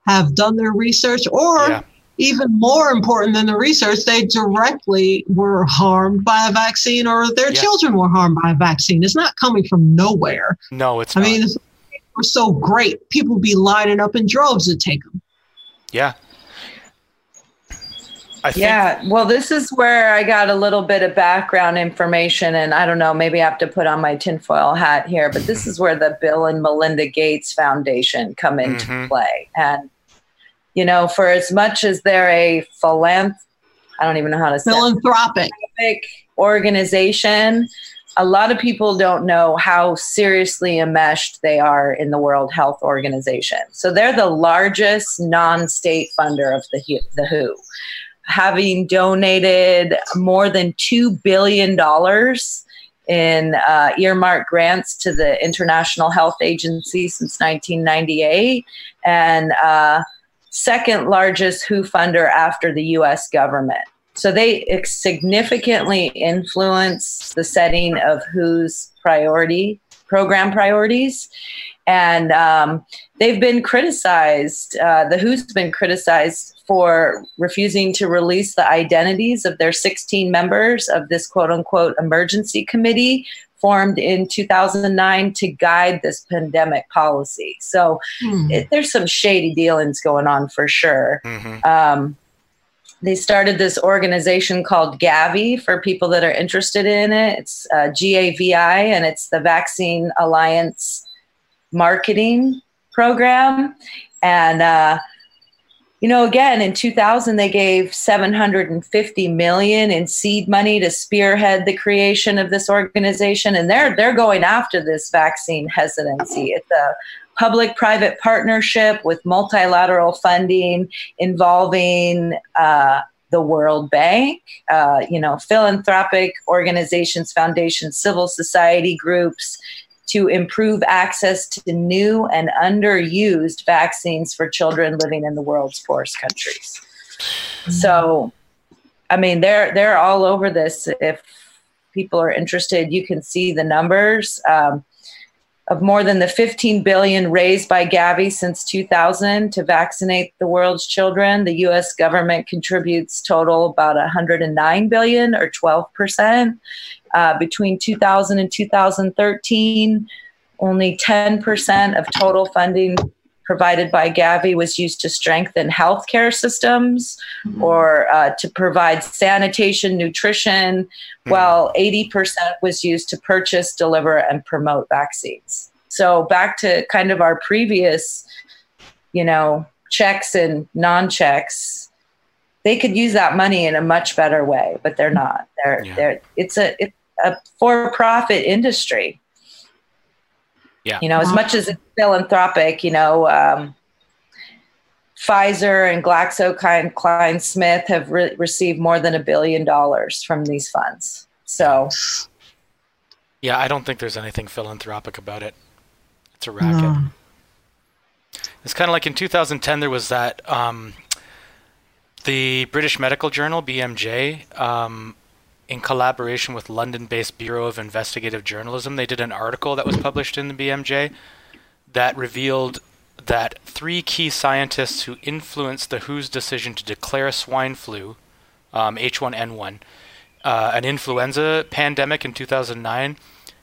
have done their research or yeah even more important than the research, they directly were harmed by a vaccine or their yeah. children were harmed by a vaccine. It's not coming from nowhere. No, it's I not. mean, if were so great, people would be lining up in droves to take them. Yeah. Yeah, well, this is where I got a little bit of background information, and I don't know, maybe I have to put on my tinfoil hat here, but this is where the Bill and Melinda Gates Foundation come into mm-hmm. play. And you know, for as much as they're a philanth, I don't even know how to say philanthropic organization, a lot of people don't know how seriously enmeshed they are in the World Health Organization. So they're the largest non-state funder of the the WHO, having donated more than two billion dollars in uh, earmark grants to the International Health Agency since 1998, and uh, second largest WHO funder after the US government. So they significantly influence the setting of WHO's priority program priorities. And um, they've been criticized, uh, the WHO's been criticized for refusing to release the identities of their 16 members of this quote unquote emergency committee formed in 2009 to guide this pandemic policy. So mm. it, there's some shady dealings going on for sure. Mm-hmm. Um, they started this organization called Gavi for people that are interested in it. It's uh, GAVI, and it's the Vaccine Alliance Marketing Program. And uh, you know again in 2000 they gave 750 million in seed money to spearhead the creation of this organization and they're they're going after this vaccine hesitancy. It's a public private partnership with multilateral funding involving uh, the World Bank, uh, you know, philanthropic organizations, foundations, civil society groups, to improve access to new and underused vaccines for children living in the world's poorest countries. So, I mean, they're they're all over this. If people are interested, you can see the numbers. Um, of more than the 15 billion raised by Gavi since 2000 to vaccinate the world's children, the U.S. government contributes total about 109 billion, or 12 percent. Uh, between 2000 and 2013, only 10 percent of total funding provided by Gavi was used to strengthen healthcare systems mm-hmm. or uh, to provide sanitation, nutrition, mm-hmm. while 80% was used to purchase, deliver, and promote vaccines. So, back to kind of our previous, you know, checks and non checks, they could use that money in a much better way, but they're not. They're, yeah. they're, it's a, it's a for profit industry yeah. You know, as much as it's philanthropic, you know, um, Pfizer and GlaxoSmithKline have re- received more than a billion dollars from these funds. So, yeah, I don't think there's anything philanthropic about it. It's a racket. No. It's kind of like in 2010 there was that um, the British Medical Journal (BMJ) um, in collaboration with London-based Bureau of Investigative Journalism, they did an article that was published in the BMJ that revealed that three key scientists who influenced the WHO's decision to declare swine flu, um, H1N1, uh, an influenza pandemic in 2009,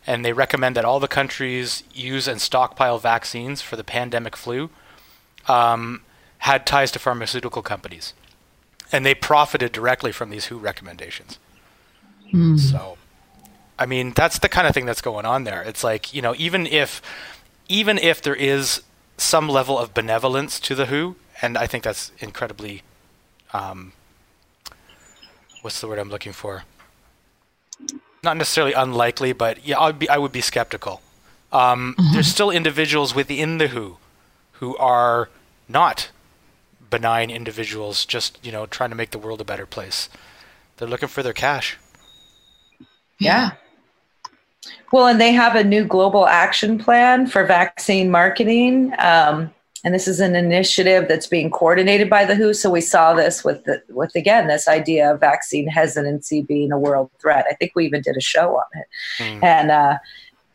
and they recommend that all the countries use and stockpile vaccines for the pandemic flu, um, had ties to pharmaceutical companies. And they profited directly from these WHO recommendations. Mm. So, I mean, that's the kind of thing that's going on there. It's like you know, even if even if there is some level of benevolence to the WHO, and I think that's incredibly, um, what's the word I'm looking for? Not necessarily unlikely, but yeah, I'd be I would be skeptical. Um, mm-hmm. There's still individuals within the WHO who are not benign individuals, just you know, trying to make the world a better place. They're looking for their cash. Yeah. Well, and they have a new global action plan for vaccine marketing. Um, and this is an initiative that's being coordinated by the WHO. So we saw this with the, with again this idea of vaccine hesitancy being a world threat. I think we even did a show on it, mm. and uh,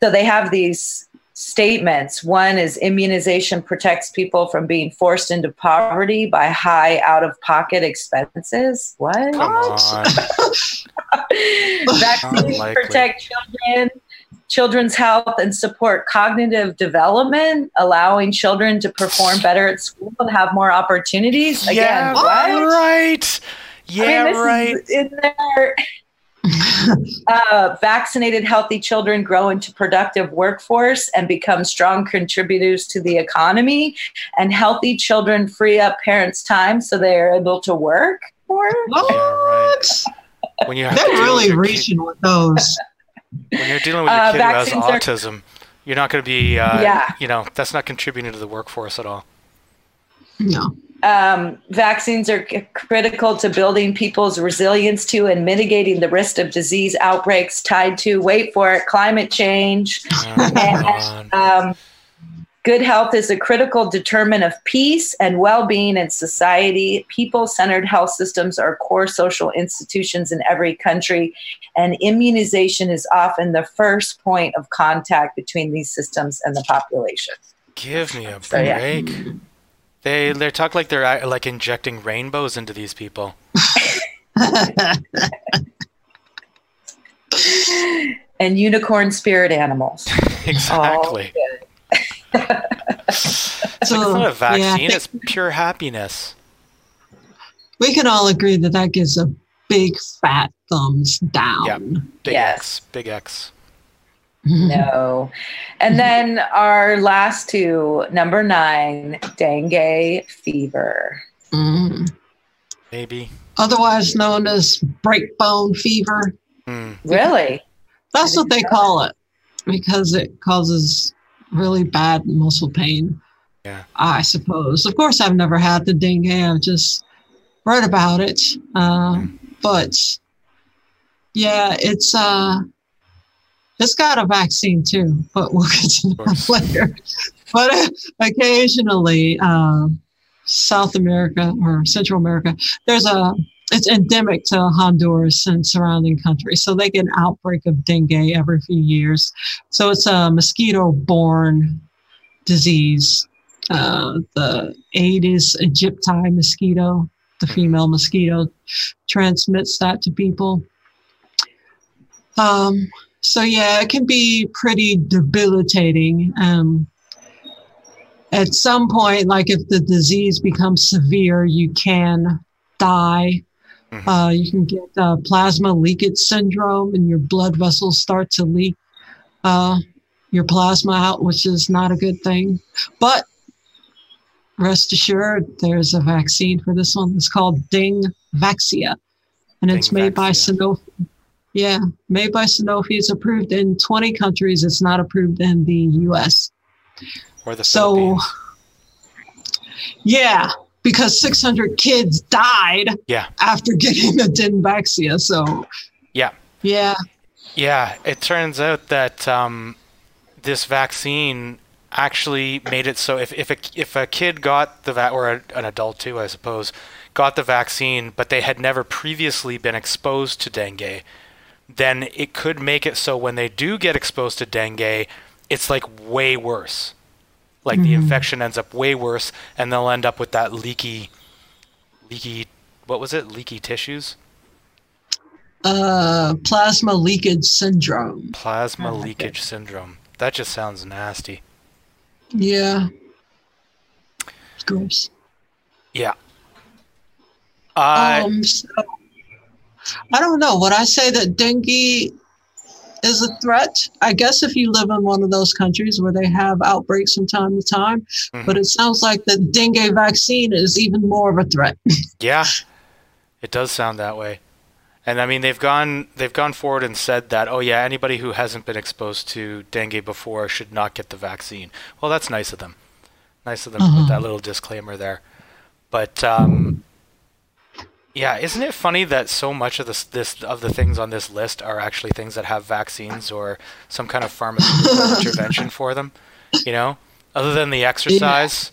so they have these statements. One is immunization protects people from being forced into poverty by high out of pocket expenses. What? Vaccines protect children, children's health, and support cognitive development, allowing children to perform better at school and have more opportunities. Again, yeah, what? right. Yeah, I mean, right. in there. Uh, vaccinated, healthy children grow into productive workforce and become strong contributors to the economy. And healthy children free up parents' time so they are able to work more. What? Yeah, right. When you they're really reaching kid, with those. When you're dealing with your uh, kid uh, who has autism, are, you're not going to be. Uh, yeah. You know, that's not contributing to the workforce at all. No. Um, vaccines are c- critical to building people's resilience to and mitigating the risk of disease outbreaks tied to, wait for it, climate change. Oh, and, um, good health is a critical determinant of peace and well being in society. People centered health systems are core social institutions in every country, and immunization is often the first point of contact between these systems and the population. Give me a break. So, yeah. They they talk like they're uh, like injecting rainbows into these people. and unicorn spirit animals. exactly. so, it's not a vaccine; yeah, it's pure happiness. We can all agree that that gives a big fat thumbs down. Yeah, big yes. X, big X. no. And then our last two, number nine, dengue fever. Mm. Maybe. Otherwise known as breakbone fever. Mm. Really? That's what they call it because it causes really bad muscle pain. Yeah. I suppose. Of course, I've never had the dengue. I've just read about it. Uh, mm. But yeah, it's uh, it's got a vaccine too, but we'll get to that later. But uh, occasionally, uh, South America or Central America, there's a it's endemic to Honduras and surrounding countries. So they get an outbreak of dengue every few years. So it's a mosquito-borne disease. Uh, the Aedes aegypti mosquito, the female mosquito, transmits that to people. Um, so yeah, it can be pretty debilitating. Um, at some point, like if the disease becomes severe, you can die. Mm-hmm. Uh, you can get uh, plasma leakage syndrome, and your blood vessels start to leak uh, your plasma out, which is not a good thing. But rest assured, there's a vaccine for this one. It's called Dengvaxia, and it's made by Sanofi. Yeah, made by Sanofi. It's approved in 20 countries. It's not approved in the U.S. Or the so, yeah, because 600 kids died. Yeah. After getting the Dengvaxia. So. Yeah. Yeah. Yeah. It turns out that um, this vaccine actually made it so if if a if a kid got the va- or a, an adult too, I suppose, got the vaccine, but they had never previously been exposed to dengue then it could make it so when they do get exposed to dengue, it's like way worse. Like mm-hmm. the infection ends up way worse, and they'll end up with that leaky, leaky, what was it? Leaky tissues? Uh, plasma leakage syndrome. Plasma oh, leakage syndrome. That just sounds nasty. Yeah. It's gross. Yeah. Uh, um, so I don't know. Would I say that dengue is a threat? I guess if you live in one of those countries where they have outbreaks from time to time, mm-hmm. but it sounds like the dengue vaccine is even more of a threat. yeah, it does sound that way. And I mean, they've gone they've gone forward and said that oh yeah, anybody who hasn't been exposed to dengue before should not get the vaccine. Well, that's nice of them. Nice of them uh-huh. to put uh-huh. that little disclaimer there. But um, yeah, isn't it funny that so much of this, this of the things on this list are actually things that have vaccines or some kind of pharmaceutical intervention for them? You know, other than the exercise,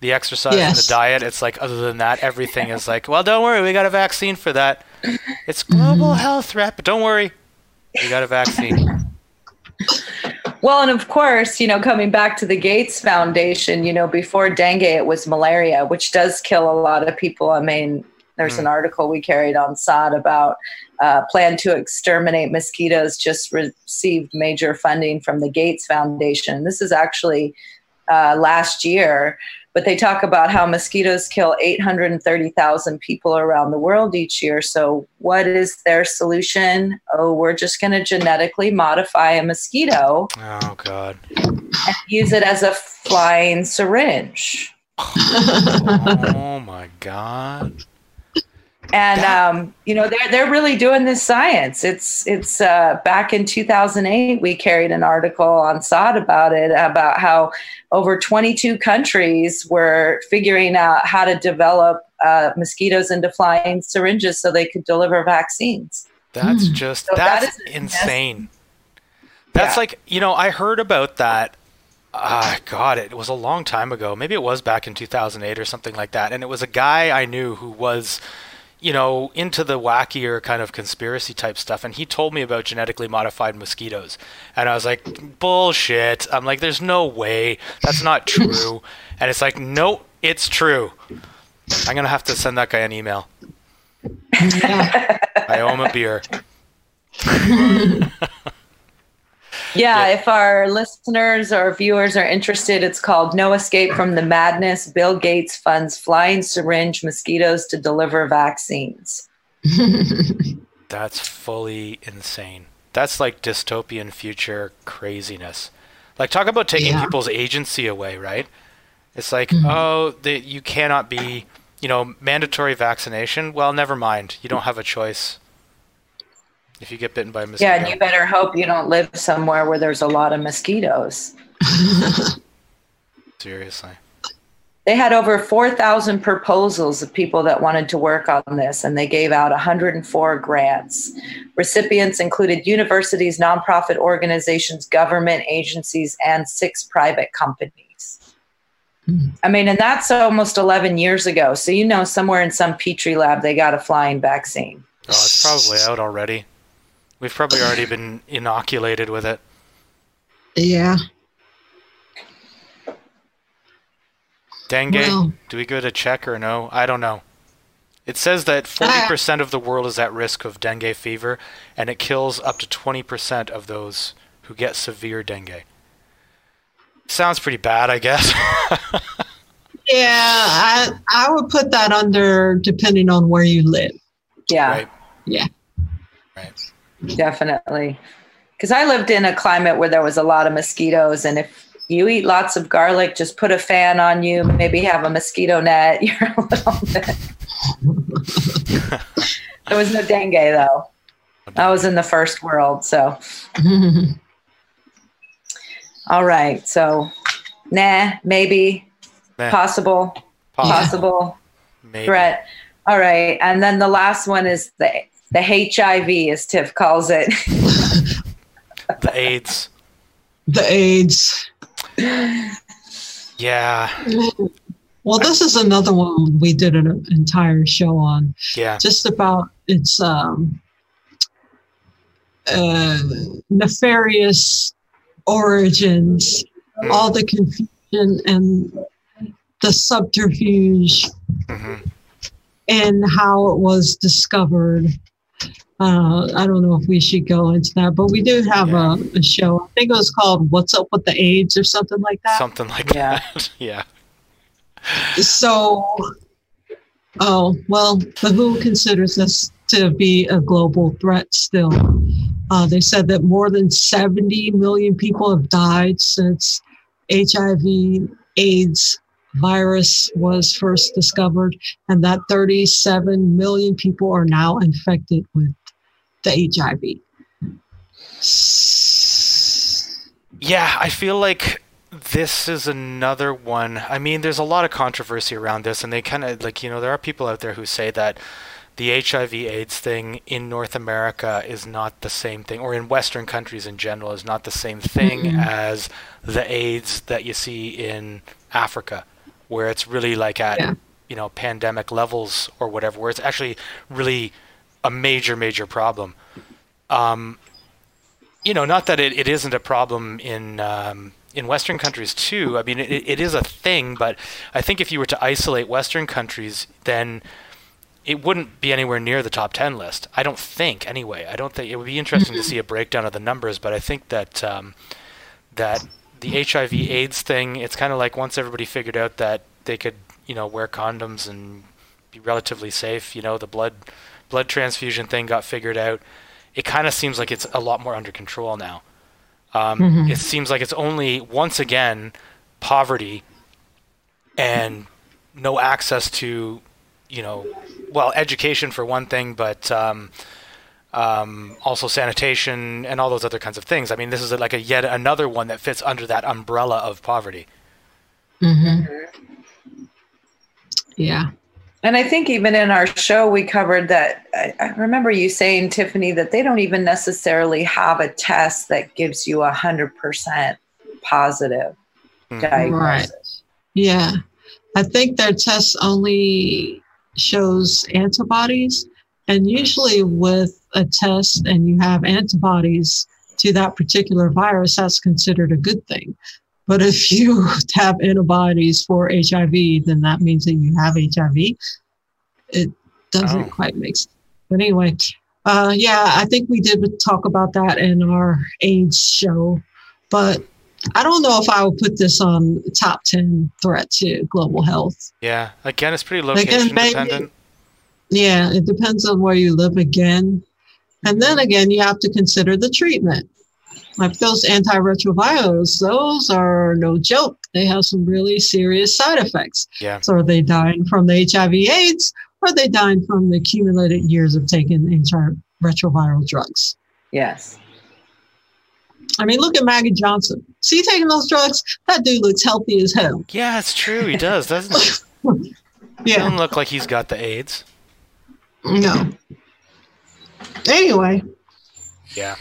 The exercise yes. and the diet. It's like other than that, everything is like, well, don't worry, we got a vaccine for that. It's global mm-hmm. health threat, but don't worry, we got a vaccine. Well, and of course, you know, coming back to the Gates Foundation, you know, before dengue, it was malaria, which does kill a lot of people. I mean, there's mm. an article we carried on SOTT about uh, plan to exterminate mosquitoes just received major funding from the Gates Foundation. This is actually uh, last year, but they talk about how mosquitoes kill 830,000 people around the world each year. So, what is their solution? Oh, we're just going to genetically modify a mosquito. Oh, God. And use it as a flying syringe. oh, my God and um, you know they're they're really doing this science. It's it's uh, back in 2008 we carried an article on SOTT about it about how over 22 countries were figuring out how to develop uh, mosquitoes into flying syringes so they could deliver vaccines. That's mm. just so that's that insane. That's yeah. like you know I heard about that. Uh, God, it was a long time ago. Maybe it was back in 2008 or something like that. And it was a guy I knew who was you know, into the wackier kind of conspiracy type stuff. And he told me about genetically modified mosquitoes. And I was like, bullshit. I'm like, there's no way. That's not true. and it's like, no, it's true. I'm going to have to send that guy an email. I owe him a beer. Yeah, if our listeners or viewers are interested, it's called No Escape from the Madness. Bill Gates funds flying syringe mosquitoes to deliver vaccines. That's fully insane. That's like dystopian future craziness. Like, talk about taking yeah. people's agency away, right? It's like, mm-hmm. oh, the, you cannot be, you know, mandatory vaccination. Well, never mind. You don't have a choice if you get bitten by a mosquito. Yeah, and you better hope you don't live somewhere where there's a lot of mosquitoes. Seriously. They had over 4,000 proposals of people that wanted to work on this, and they gave out 104 grants. Recipients included universities, nonprofit organizations, government agencies, and six private companies. Hmm. I mean, and that's almost 11 years ago. So, you know, somewhere in some petri lab, they got a flying vaccine. Oh, it's probably out already. We've probably already been inoculated with it. Yeah. Dengue? Well, Do we go to check or no? I don't know. It says that 40% of the world is at risk of dengue fever, and it kills up to 20% of those who get severe dengue. Sounds pretty bad, I guess. yeah, I, I would put that under depending on where you live. Yeah. Right. Yeah. Right. Definitely. Because I lived in a climate where there was a lot of mosquitoes, and if you eat lots of garlic, just put a fan on you, maybe have a mosquito net. You're a little bit. there was no dengue though. I was in the first world, so. All right, so, nah, maybe, nah. possible, possible, maybe. threat. All right, and then the last one is the the HIV, as Tiff calls it. the AIDS. The AIDS. Yeah. Well, this is another one we did an entire show on. Yeah. Just about its um, uh, nefarious origins, mm. all the confusion and the subterfuge, mm-hmm. and how it was discovered uh, I don't know if we should go into that, but we do have yeah. a, a, show. I think it was called "What's Up with the AIDS" or something like that. Something like yeah. that. yeah. So, oh well, the WHO considers this to be a global threat still. Uh, they said that more than 70 million people have died since HIV AIDS virus was first discovered, and that 37 million people are now infected with the HIV. Yeah, I feel like this is another one. I mean, there's a lot of controversy around this, and they kind of like, you know, there are people out there who say that the HIV AIDS thing in North America is not the same thing, or in Western countries in general, is not the same thing mm-hmm. as the AIDS that you see in Africa where it's really like at Yeah. you know pandemic levels or whatever, where it's actually really a major major problem. Um, you know, not that it, it isn't a problem in um, in Western countries too. I mean, it, it is a thing, but I think if you were to isolate Western countries, then it wouldn't be anywhere near the top 10 list. I don't think, anyway. I don't think it would be interesting to see a breakdown of the numbers, but I think that um, that the HIV/AIDS thing, it's kind of like once everybody figured out that they could, you know, wear condoms and be relatively safe. You know, the blood blood transfusion thing got figured out. It kind of seems like it's a lot more under control now. Um, It seems like it's only once again poverty and no access to, you know, well, education for one thing, but um, um, also sanitation and all those other kinds of things. I mean, this is like a yet another one that fits under that umbrella of poverty. Yeah. And I think even in our show, we covered that. I, I remember you saying, Tiffany, that they don't even necessarily have a test that gives you a 100% positive mm-hmm. diagnosis. Yeah. I think their test only shows antibodies. And usually, with a test and you have antibodies to that particular virus, that's considered a good thing. But if you have antibodies for HIV, then that means that you have HIV. It doesn't Oh. quite make sense. But anyway, uh, yeah, I think we did talk about that in our AIDS show. But I don't know if I would put this on top 10 threat to global health. Yeah, again, it's pretty Again, location maybe- dependent. Yeah, it depends on where you live again. And then again, you have to consider the treatment. Like those antiretrovirals, those are no joke. They have some really serious side effects. Yeah. So are they dying from the HIV AIDS or are they dying from the accumulated years of taking antiretroviral drugs? Yes. I mean, look at Magic Johnson. See, taking those drugs, that dude looks healthy as hell. Yeah, it's true. He does, doesn't he? He Yeah. doesn't look like he's got the AIDS. No. Anyway, Yeah.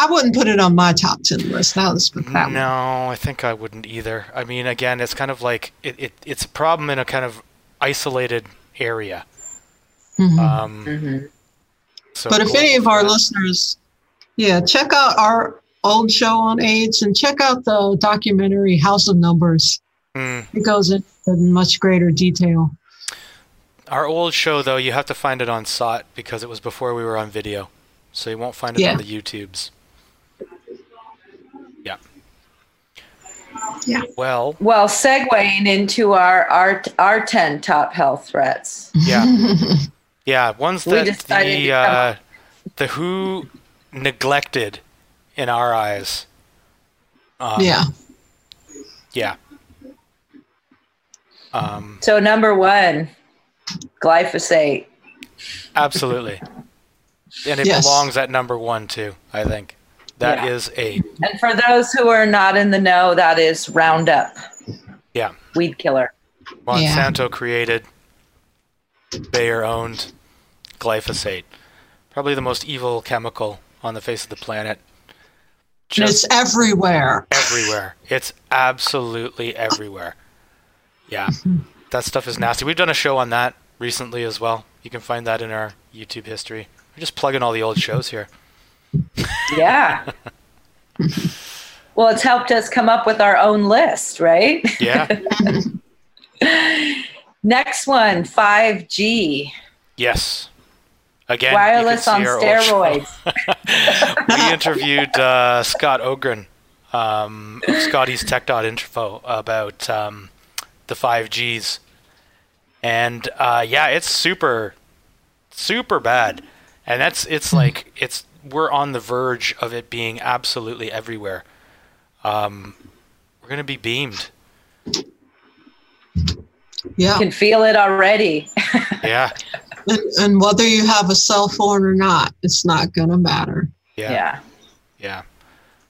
I wouldn't put it on my top 10 list. Now let's put that one. No, I think I wouldn't either. I mean, again, it's kind of like it, it it's a problem in a kind of isolated area. Mhm. Um, hmm so but if any of our global listeners, yeah, check out our old show on AIDS and check out the documentary House of Numbers. Mm. It goes into much greater detail. Our old show, though, you have to find it on SOTT because it was before we were on video, so you won't find it Yeah. on the YouTubes. Yeah. Yeah. Well, Well, segueing into our, our, our 10 top health threats. yeah, yeah. Ones that the uh, the WHO neglected in our eyes. Um, yeah. Yeah. Um, So, number one, glyphosate. absolutely. And it Yes. belongs at number one too. I think that Yeah. is a And for those who are not in the know, that is Roundup, yeah. weed killer. Monsanto created, Bayer owned glyphosate. Probably the most evil chemical on the face of the planet. And it's Just everywhere. everywhere. It's absolutely everywhere. Yeah. That stuff is nasty. We've done a show on that recently as well. You can find that in our YouTube history. We're just plugging all the old shows here. Yeah. well, it's helped us come up with our own list, right? Yeah. Next one, 5G, yes. Again, wireless on our old show. steroids. we interviewed uh, Scott Ogren um, Scotty's Tech.info about um, the 5Gs. And uh, yeah, it's super, super bad. And that's, it's like, it's, we're on the verge of it being absolutely everywhere. Um, we're going to be beamed. Yeah. You can feel it already. Yeah. And, and whether you have a cell phone or not, it's not going to matter. Yeah. yeah. Yeah.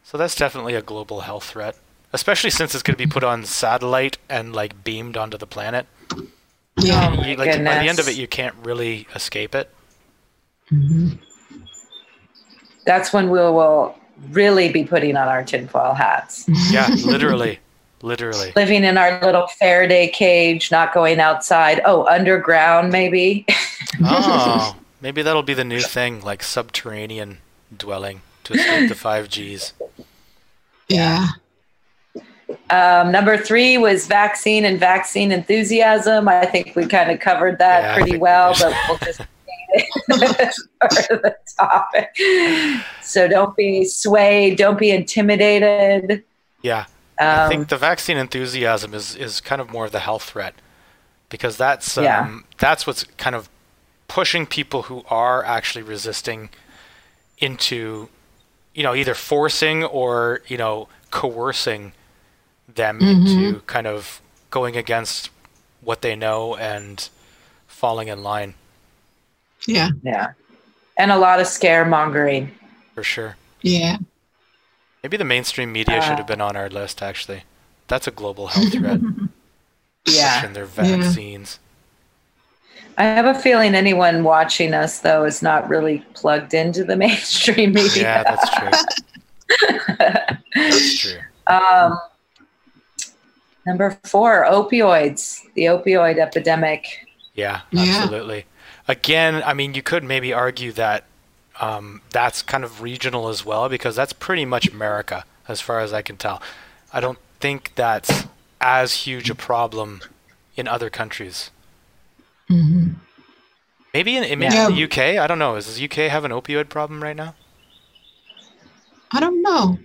So that's definitely a global health threat, especially since it's going to be put on satellite and like beamed onto the planet. Yeah. Oh my You, like by the end of it, you can't really escape it. Mhm. That's when we will really be putting on our tinfoil hats. Yeah, literally. Literally. Living in our little Faraday cage, not going outside. Oh, underground maybe. Oh, maybe that'll be the new thing, like subterranean dwelling to escape the five Gs. Yeah. Um, number three was vaccine and vaccine enthusiasm. I think we kind of covered that Yeah, pretty think we well, but we'll just as part of the topic. So don't be swayed, don't be intimidated. Yeah. I Um, think the vaccine enthusiasm is, is kind of more of the health threat because that's um, Yeah. that's what's kind of pushing people who are actually resisting into you know either forcing or you know coercing them into kind of going against what they know and falling in line Yeah. yeah. And a lot of scaremongering. for sure. Yeah. Maybe the mainstream media Uh, should have been on our list actually. That's a global health threat. Yeah. Pushing their vaccines. I have a feeling anyone watching us, though, is not really plugged into the mainstream media. Yeah, that's true. That's true. Um, number four, opioids, the opioid epidemic. Yeah, Yeah. absolutely. Again, I mean, you could maybe argue that um, that's kind of regional as well because that's pretty much America, as far as I can tell. I don't think that's as huge a problem in other countries. hmm Maybe in, maybe Yeah. in the UK. I don't know. Does the UK have an opioid problem right now? I don't know.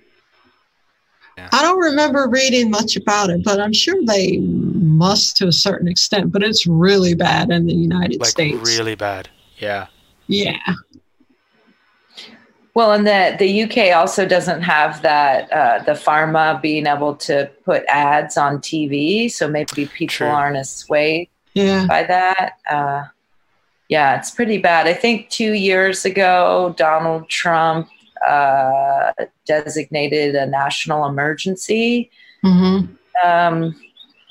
Yeah. I don't remember reading much about it, but I'm sure they must to a certain extent. But it's really bad in the United Like States. really bad. Yeah. Yeah. Well, and the, the UK also doesn't have that, uh, the pharma being able to put ads on TV. So maybe people True. aren't as swayed Yeah. by that. Uh, yeah, it's pretty bad. I think two years ago, Donald Trump uh, designated a national emergency. hmm Um,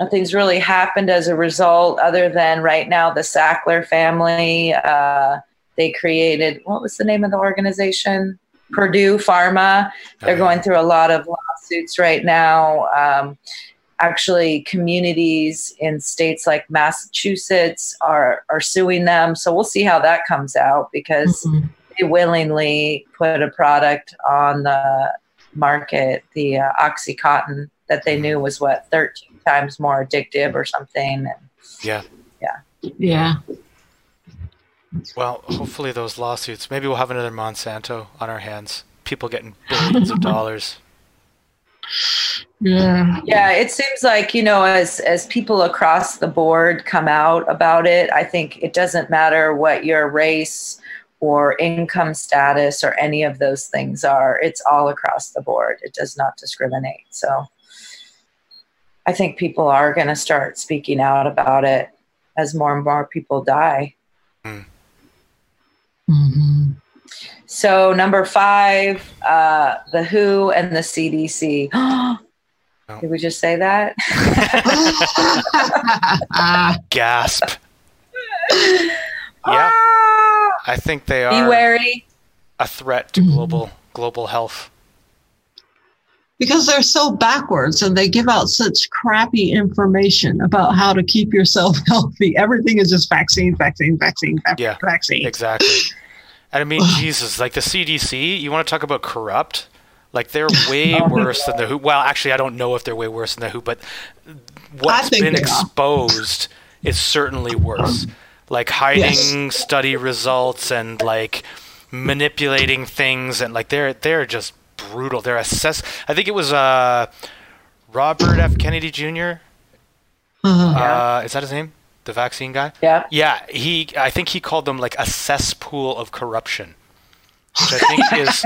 nothing's really happened as a result, other than right now the Sackler family. Uh, they created what was the name of the organization? Purdue Pharma. They're Uh, going through a lot of lawsuits right now. Um, actually, communities in states like Massachusetts are are suing them. So we'll see how that comes out because Mhm. They willingly put a product on the market, the uh, OxyContin, that they knew was what 13 times more addictive or something. And Yeah. Yeah. Well, hopefully those lawsuits. Maybe we'll have another Monsanto on our hands. People getting billions of dollars. Yeah. yeah, it seems like you know, as as people across the board come out about it, I think it doesn't matter what your race or income status or any of those things are. It's all across the board. It does not discriminate. So I think people are going to start speaking out about it as more and more people die. mm-hmm So number five, uh, the WHO and the CDC. Did we just say that? Gasp. Yeah, Ah! I think they Be are wary. a threat to Mhm. global global health. because they're so backwards and they give out such crappy information about how to keep yourself healthy. Everything is just vaccine, vaccine, vaccine, vac- Yeah, vaccine. Exactly. And I mean, Jesus, like the CDC, you want to talk about corrupt? Like they're way Oh. worse than the WHO. Well, actually, I don't know if they're way worse than the WHO, but what's been exposed is certainly worse. Like hiding study results and like manipulating things and like they're they're just brutal. They're assess. I think it was uh, Robert F. Kennedy Jr. Uh-huh. Uh, is that his name? The vaccine guy. Yeah. Yeah, he. I think he called them like a cesspool of corruption, which I think is,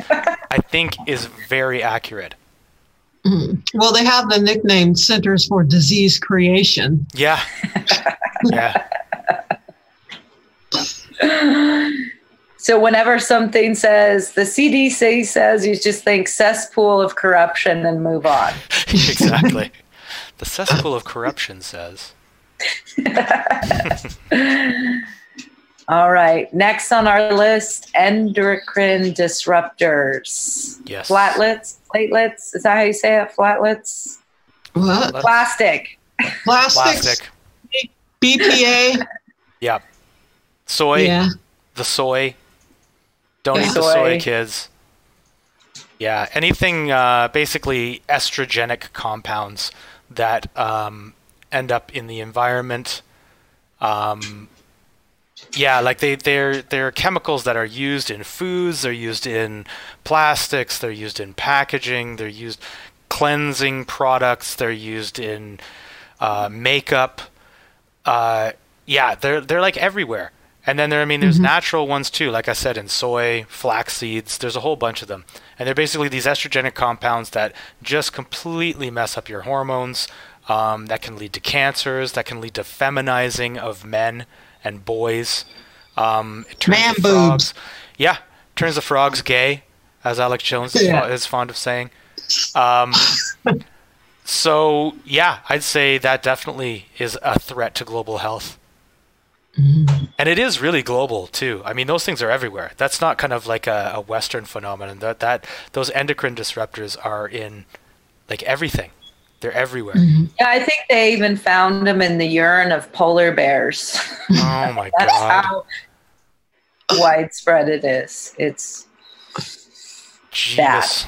I think is very accurate. Mhm. Well, they have the nickname Centers for Disease Creation. Yeah, yeah, So whenever something says the CDC says, you just think cesspool of corruption and move on. exactly. The cesspool of corruption says. All right. Next on our list, endocrine disruptors. Yes. Flatlets, platelets. Is that how you say it? Flatlets. What? Plastic. Plastics, Plastic. BPA. Yeah. Soy. yeah. The soy. Don't Yeah. eat the Soy. kids. Yeah, anything uh, basically estrogenic compounds that um, end up in the environment. Um, yeah, like they they're they're chemicals that are used in foods. They're used in plastics. They're used in packaging. They're used cleansing products. They're used in uh, makeup. Uh, yeah, they're they're like everywhere. And then there, I mean, there's natural ones too. Like I said, in soy, flax seeds. There's a whole bunch of them, and they're basically these estrogenic compounds that just completely mess up your hormones. Um, that can lead to cancers. That can lead to feminizing of men and boys. Um, it turns Man boobs. frogs. Yeah, turns the frogs gay, as Alex Jones is, Yeah. is fond of saying. Um, so yeah, I'd say that definitely is a threat to global health. And it is really global too. I mean, those things are everywhere. That's not kind of like a, a Western phenomenon. That that those endocrine disruptors are in like everything. They're everywhere. Yeah, I think they even found them in the urine of polar bears. Oh my That's god! how widespread it is. It's Jesus.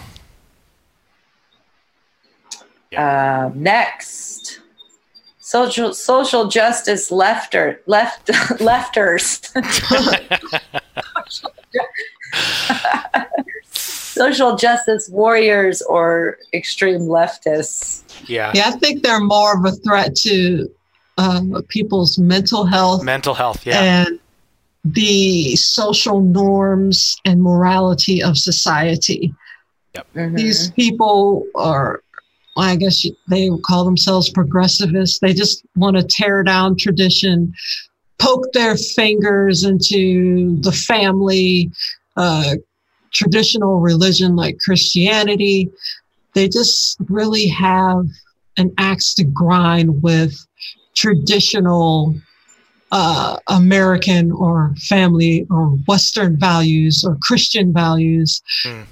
um, next. Social social justice lefter left lefters. social justice warriors or extreme leftists. Yeah. Yeah, I think they're more of a threat to uh, people's mental health Mental health. Yeah. and the social norms and morality of society. Mhm. These people are, I guess they call themselves progressivists. They just want to tear down tradition, poke their fingers into the family, uh, traditional religion like Christianity. They just really have an axe to grind with traditional uh, American or family or Western values or Christian values. Hmm.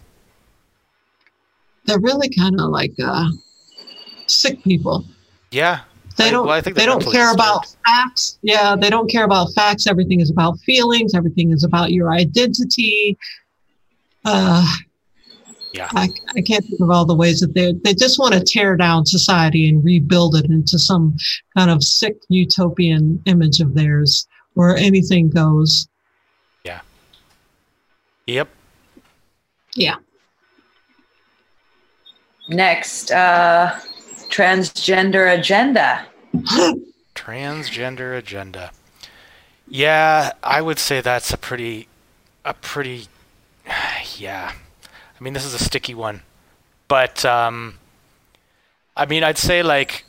They're really kind of like uh, sick people. yeah. They don't. well, I think they don't care disturbed. about facts. Yeah, they don't care about facts. Everything is about feelings. Everything is about your identity. Uh, Yeah. I, I can't think of all the ways that they they just want to tear down society and rebuild it into some kind of sick utopian image of theirs where anything goes. Yeah. Yep. Yeah. Next, uh, transgender agenda. Transgender agenda. Yeah, I would say that's a pretty, a pretty, yeah. I mean, this is a sticky one, but um, I mean, I'd say like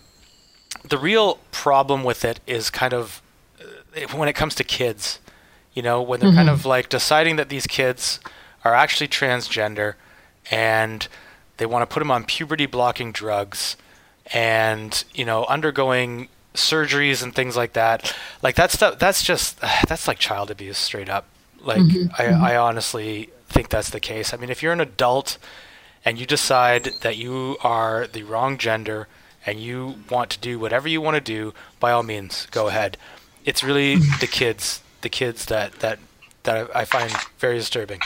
the real problem with it is kind of uh, when it comes to kids. You know, when they're kind of like deciding that these kids are actually transgender, and they want to put them on puberty blocking drugs, and you know, undergoing surgeries and things like that. Like that's the, that's just that's like child abuse straight up. Like mm-hmm. I, mm-hmm. I honestly think that's the case. I mean, if you're an adult and you decide that you are the wrong gender and you want to do whatever you want to do, by all means, go ahead. It's really the kids, the kids that that that I find very disturbing.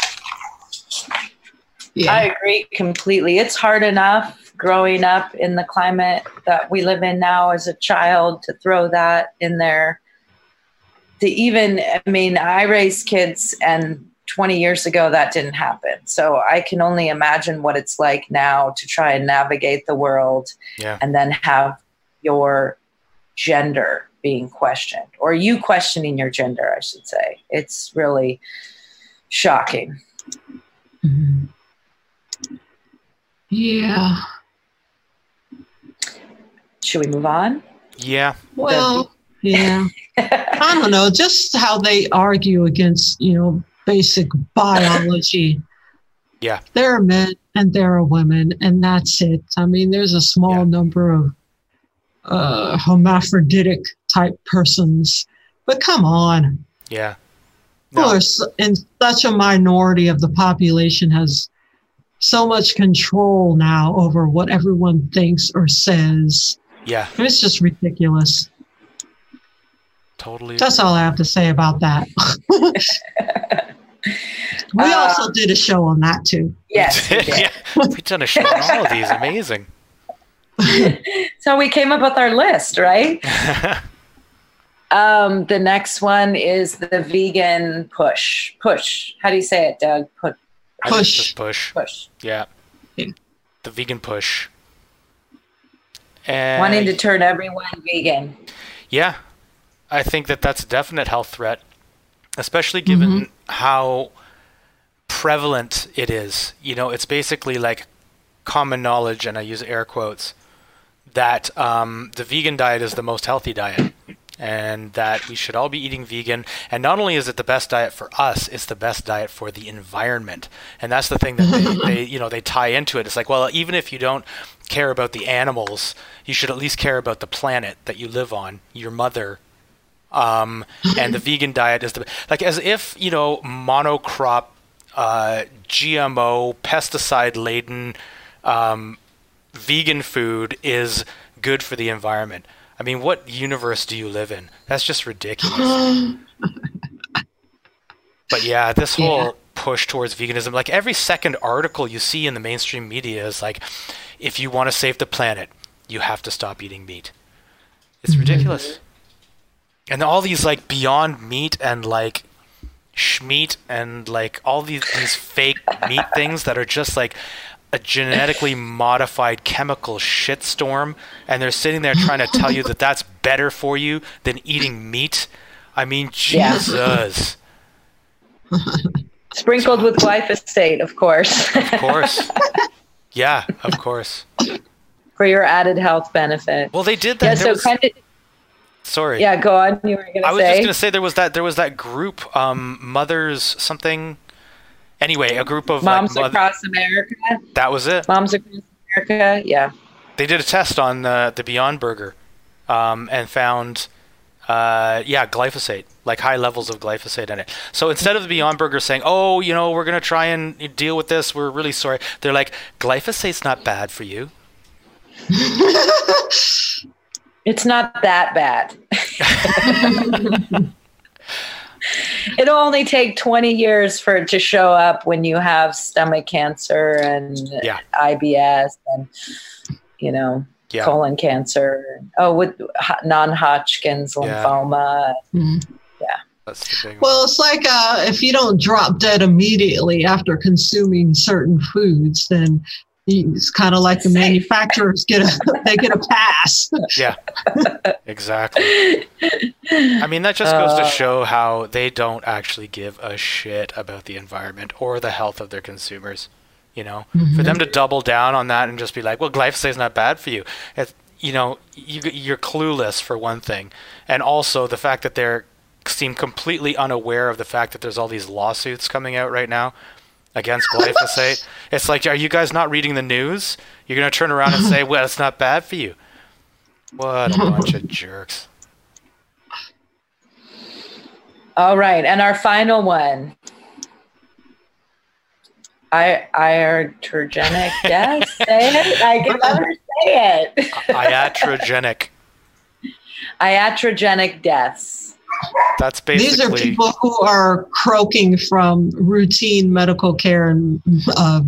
Yeah. I agree completely. It's hard enough growing up in the climate that we live in now as a child to throw that in there. To even, I mean, I raised kids and 20 years ago that didn't happen. So I can only imagine what it's like now to try and navigate the world Yeah. and then have your gender being questioned or you questioning your gender, I should say. It's really shocking. Mhm. Yeah. Should we move on? Yeah. Well, yeah. I don't know, just how they argue against, you know, basic biology. Yeah. There are men and there are women, and that's it. I mean, there's a small Yeah. number of uh, hermaphroditic type persons, but come on. Yeah. Of course, and such a minority of the population has so much control now over what everyone thinks or says. Yeah, It's just ridiculous. totally. That's all I have to say about that. we Uh, also did a show on that too. Yes. we did. yeah, we've done a show on all of these. Amazing. So we came up with our list, right? Um, the next one is the vegan push. Push. How do you say it, Doug? Put I think Push. just push. push. Yeah. Yeah. The vegan push. And Wanting to turn everyone vegan. Yeah, I think that that's a definite health threat, especially given how prevalent it is. You know, it's basically like common knowledge, and I use air quotes, that um, the vegan diet is the most healthy diet. And that we should all be eating vegan. And not only is it the best diet for us, it's the best diet for the environment. And that's the thing that they, they you know, they tie into it. It's like, well, even if you don't care about the animals, you should at least care about the planet that you live on, your mother, um, and the vegan diet is the like as if you know monocrop, uh, GMO, pesticide laden um, vegan food is good for the environment. I mean, what universe do you live in? That's just ridiculous. But yeah, this Yeah. whole push towards veganism, like every second article you see in the mainstream media is like, if you want to save the planet, you have to stop eating meat. It's mm-hmm. ridiculous. And all these like beyond meat and like schmeat and like all these these fake meat things that are just like a genetically modified chemical shitstorm and they're sitting there trying to tell you that that's better for you than eating meat. I mean, Yeah. Jesus. Sprinkled with glyphosate, of course, Of course. Yeah, of course. for your added health benefit. Well, they did that. Yeah, There so was- kind of, sorry. yeah, go on. You were gonna I to was just gonna say there was that there was that group, um, mothers something. Anyway, a group of Moms like, moth- Across America. that was it. Moms Across America. Yeah. They did a test on the the Beyond Burger, um, and found, uh, yeah, glyphosate, like high levels of glyphosate in it. So instead of the Beyond Burger saying, "Oh, you know, we're gonna try and deal with this. We're really sorry," they're like, "Glyphosate's not bad for you." It's not that bad. It'll only take 20 years for it to show up when you have stomach cancer and Yeah. IBS and, you know, Yeah. colon cancer. Oh, with non Hodgkin's Yeah. lymphoma. That's the big one. Well, it's like uh, if you don't drop dead immediately after consuming certain foods, then you- it's kind of like the manufacturers get a they get a pass. Yeah, exactly. I mean, that just goes to Uh, show how they don't actually give a shit about the environment or the health of their consumers. You know, for them to double down on that and just be like, "Well, glyphosate's not bad for you," it's, you know, you, you're clueless for one thing, and also the fact that they're seem completely unaware of the fact that there's all these lawsuits coming out right now against glyphosate. it's like, are you guys not reading the news? You're gonna turn around and say, "Well, it's not bad for you." What a bunch of jerks. All right. And our final one. I iatrogenic death. say it. I can never say it. Iatrogenic. Iatrogenic deaths. That's These are people who are croaking from routine medical care and uh,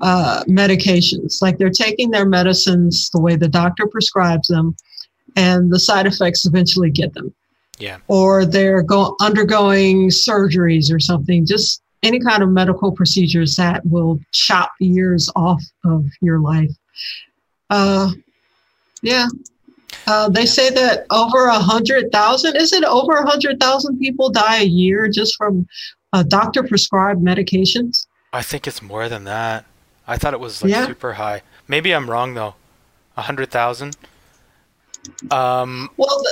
uh, medications. Like they're taking their medicines the way the doctor prescribes them, and the side effects eventually get them. Yeah. Or they're go- undergoing surgeries or something. Just any kind of medical procedures that will chop years off of your life. Uh, yeah. Uh, they say that over a hundred thousand, is it over a hundred thousand people die a year just from uh, doctor prescribed medications? I think it's more than that. I thought it was like Yeah. super high. Maybe I'm wrong though. A hundred thousand. Um, Well,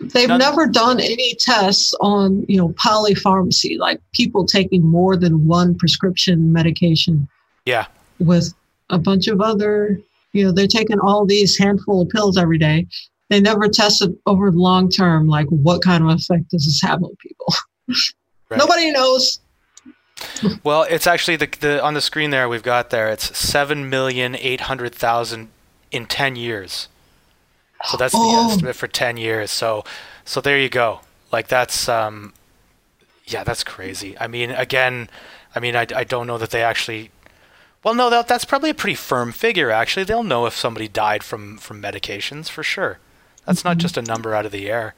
they've None- never done any tests on, you know, polypharmacy, like people taking more than one prescription medication yeah, with a bunch of other, you know, they're taking all these handful of pills every day. They never tested over the long term, like what kind of effect does this have on people? Right. Nobody knows. well, it's actually the, the on the screen there we've got there. It's seven million eight hundred thousand in ten years. So that's the Oh. estimate for ten years. So, so there you go. Like that's um, yeah, that's crazy. I mean, again, I mean, I, I don't know that they actually. Well, no, that, that's probably a pretty firm figure. Actually, they'll know if somebody died from from medications for sure. That's not mm-hmm. just a number out of the air.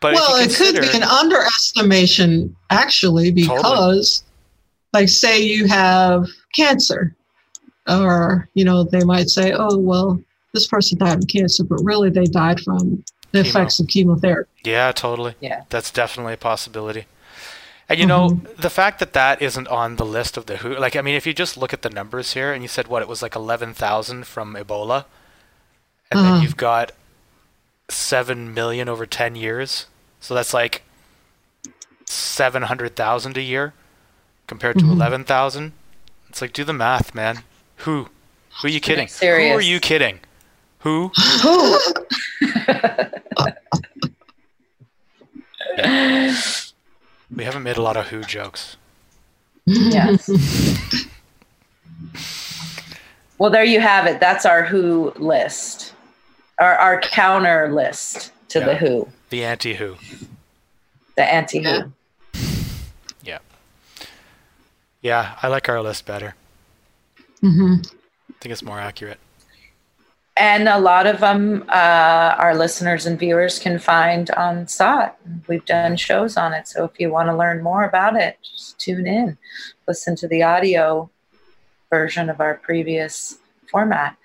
But well, you it could be an underestimation, actually, because, like, say you have cancer, or, you know, they might say, oh, well, this person died of cancer, but really they died from the Chemo. effects of chemotherapy. Yeah, totally. Yeah. That's definitely a possibility. And you know, Mm-hmm. the fact that that isn't on the list of the WHO, like, I mean, if you just look at the numbers here and you said, what, it was like 11,000 from Ebola, and Uh-huh. then you've got 7 million over 10 years. So that's like 700,000 a year compared to Mhm. 11,000. It's like, do the math, man. Who? Who are you kidding? Who are you kidding? Who? Who? We haven't made a lot of who jokes. yes. Well, there you have it. That's our Who list, our our counter list to the Who, The anti who. the anti Who. Yeah. Yeah. Yeah, I like our list better. hmm I think it's more accurate. And a lot of them, uh, our listeners and viewers can find on SOTT. We've done shows on it. So if you want to learn more about it, just tune in, listen to the audio version of our previous format.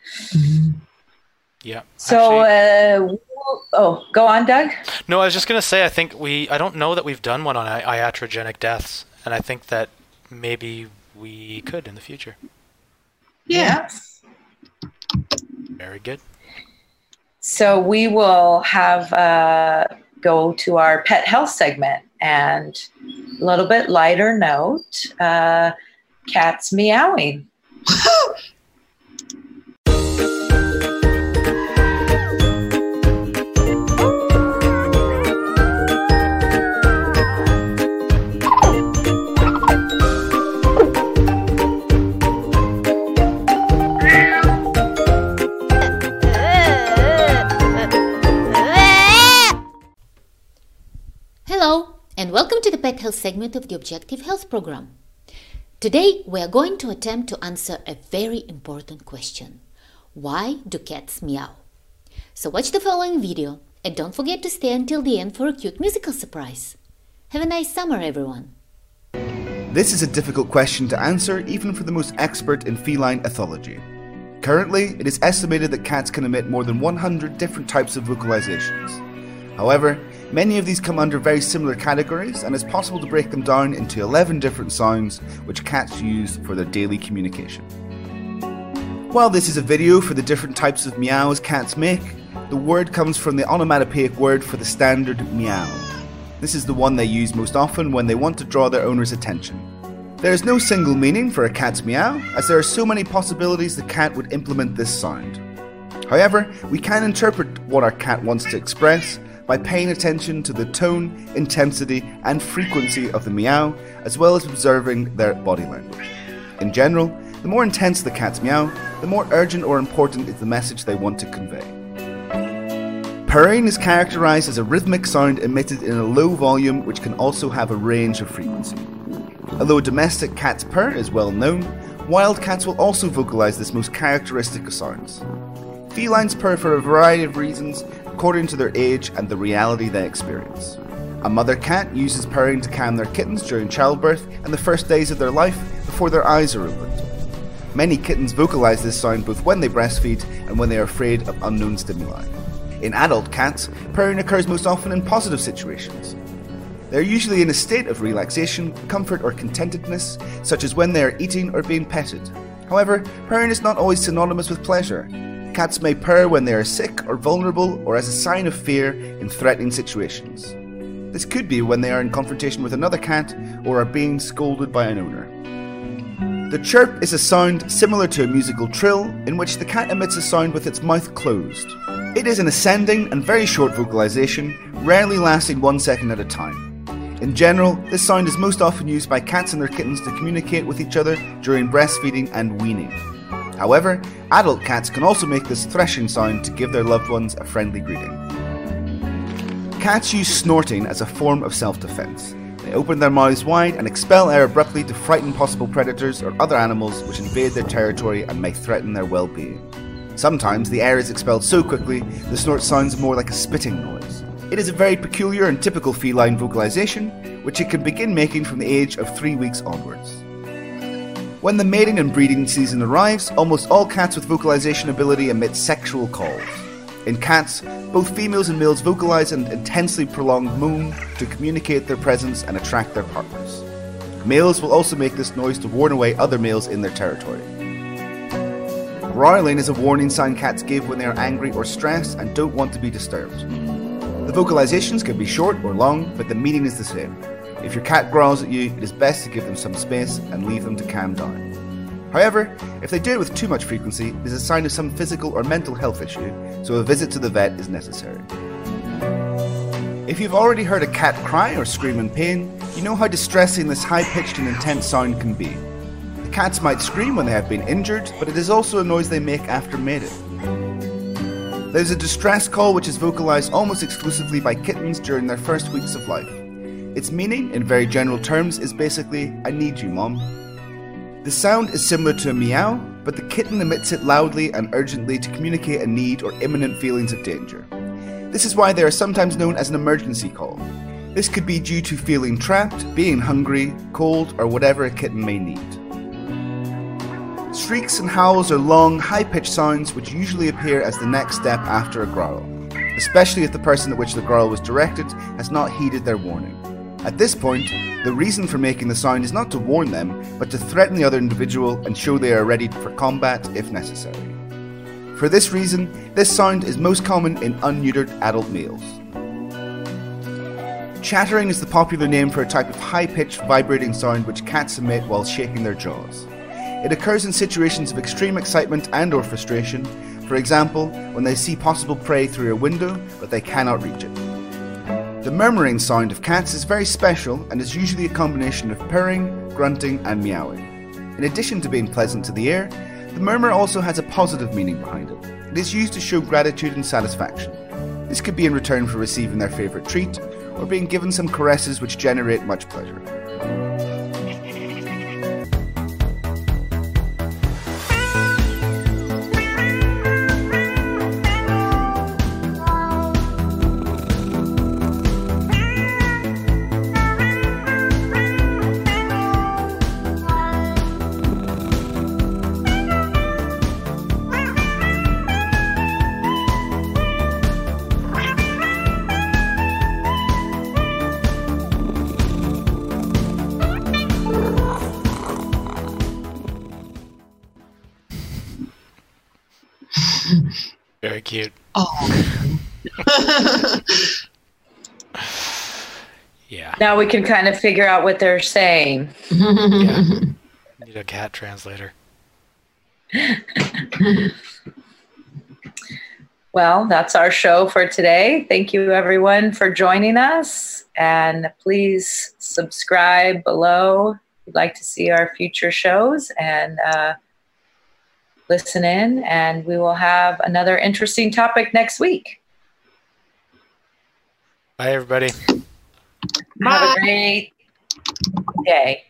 Yeah. So, Actually- uh, oh, go on, Doug. no, I was just gonna say I think we I don't know that we've done one on i- iatrogenic deaths, and I think that maybe we could in the future. Yeah. Yes. Very good. So we will have uh, go to our pet health segment and a little bit lighter note. Uh, cats meowing. welcome to the Pet Health segment of the Objective Health Program. Today, we are going to attempt to answer a very important question Why do cats meow? So, watch the following video and don't forget to stay until the end for a cute musical surprise. Have a nice summer, everyone. This is a difficult question to answer even for the most expert in feline ethology. Currently, it is estimated that cats can emit more than 100 different types of vocalizations. However, many of these come under very similar categories, and it's possible to break them down into 11 different sounds which cats use for their daily communication. While this is a video for the different types of meows cats make, the word comes from the onomatopoeic word for the standard meow. This is the one they use most often when they want to draw their owner's attention. There is no single meaning for a cat's meow, as there are so many possibilities the cat would implement this sound. However, we can interpret what our cat wants to express by paying attention to the tone, intensity, and frequency of the meow, as well as observing their body language. In general, the more intense the cat's meow, the more urgent or important is the message they want to convey. Purring is characterized as a rhythmic sound emitted in a low volume which can also have a range of frequency. Although domestic cats purr is well known, wild cats will also vocalize this most characteristic of sounds. Felines purr for a variety of reasons according to their age and the reality they experience. A mother cat uses purring to calm their kittens during childbirth and the first days of their life before their eyes are opened. Many kittens vocalize this sound both when they breastfeed and when they are afraid of unknown stimuli. In adult cats, purring occurs most often in positive situations. They are usually in a state of relaxation, comfort, or contentedness, such as when they are eating or being petted. However, purring is not always synonymous with pleasure. Cats may purr when they are sick or vulnerable or as a sign of fear in threatening situations. This could be when they are in confrontation with another cat or are being scolded by an owner. The chirp is a sound similar to a musical trill in which the cat emits a sound with its mouth closed. It is an ascending and very short vocalization, rarely lasting one second at a time. In general, this sound is most often used by cats and their kittens to communicate with each other during breastfeeding and weaning. However, adult cats can also make this threshing sound to give their loved ones a friendly greeting. Cats use snorting as a form of self defense. They open their mouths wide and expel air abruptly to frighten possible predators or other animals which invade their territory and may threaten their well being. Sometimes the air is expelled so quickly the snort sounds more like a spitting noise. It is a very peculiar and typical feline vocalization, which it can begin making from the age of three weeks onwards. When the mating and breeding season arrives, almost all cats with vocalization ability emit sexual calls. In cats, both females and males vocalize an intensely prolonged moan to communicate their presence and attract their partners. Males will also make this noise to warn away other males in their territory. Growling is a warning sign cats give when they are angry or stressed and don't want to be disturbed. The vocalizations can be short or long, but the meaning is the same. If your cat growls at you, it is best to give them some space and leave them to calm down. However, if they do it with too much frequency, it is a sign of some physical or mental health issue, so a visit to the vet is necessary. If you've already heard a cat cry or scream in pain, you know how distressing this high pitched and intense sound can be. The cats might scream when they have been injured, but it is also a noise they make after mating. There's a distress call which is vocalized almost exclusively by kittens during their first weeks of life. Its meaning, in very general terms, is basically, I need you, mom. The sound is similar to a meow, but the kitten emits it loudly and urgently to communicate a need or imminent feelings of danger. This is why they are sometimes known as an emergency call. This could be due to feeling trapped, being hungry, cold, or whatever a kitten may need. Shrieks and howls are long, high pitched sounds which usually appear as the next step after a growl, especially if the person at which the growl was directed has not heeded their warning. At this point, the reason for making the sound is not to warn them, but to threaten the other individual and show they are ready for combat if necessary. For this reason, this sound is most common in unneutered adult males. Chattering is the popular name for a type of high pitched vibrating sound which cats emit while shaking their jaws. It occurs in situations of extreme excitement and or frustration, for example, when they see possible prey through a window but they cannot reach it. The murmuring sound of cats is very special and is usually a combination of purring, grunting, and meowing. In addition to being pleasant to the ear, the murmur also has a positive meaning behind it. It is used to show gratitude and satisfaction. This could be in return for receiving their favourite treat, or being given some caresses which generate much pleasure. Oh. Yeah. Now we can kind of figure out what they're saying. yeah. Need a cat translator. Well, that's our show for today. Thank you, everyone, for joining us. And please subscribe below if you'd like to see our future shows and uh, listen in. And we will have another interesting topic next week. Bye, everybody. Have a great day.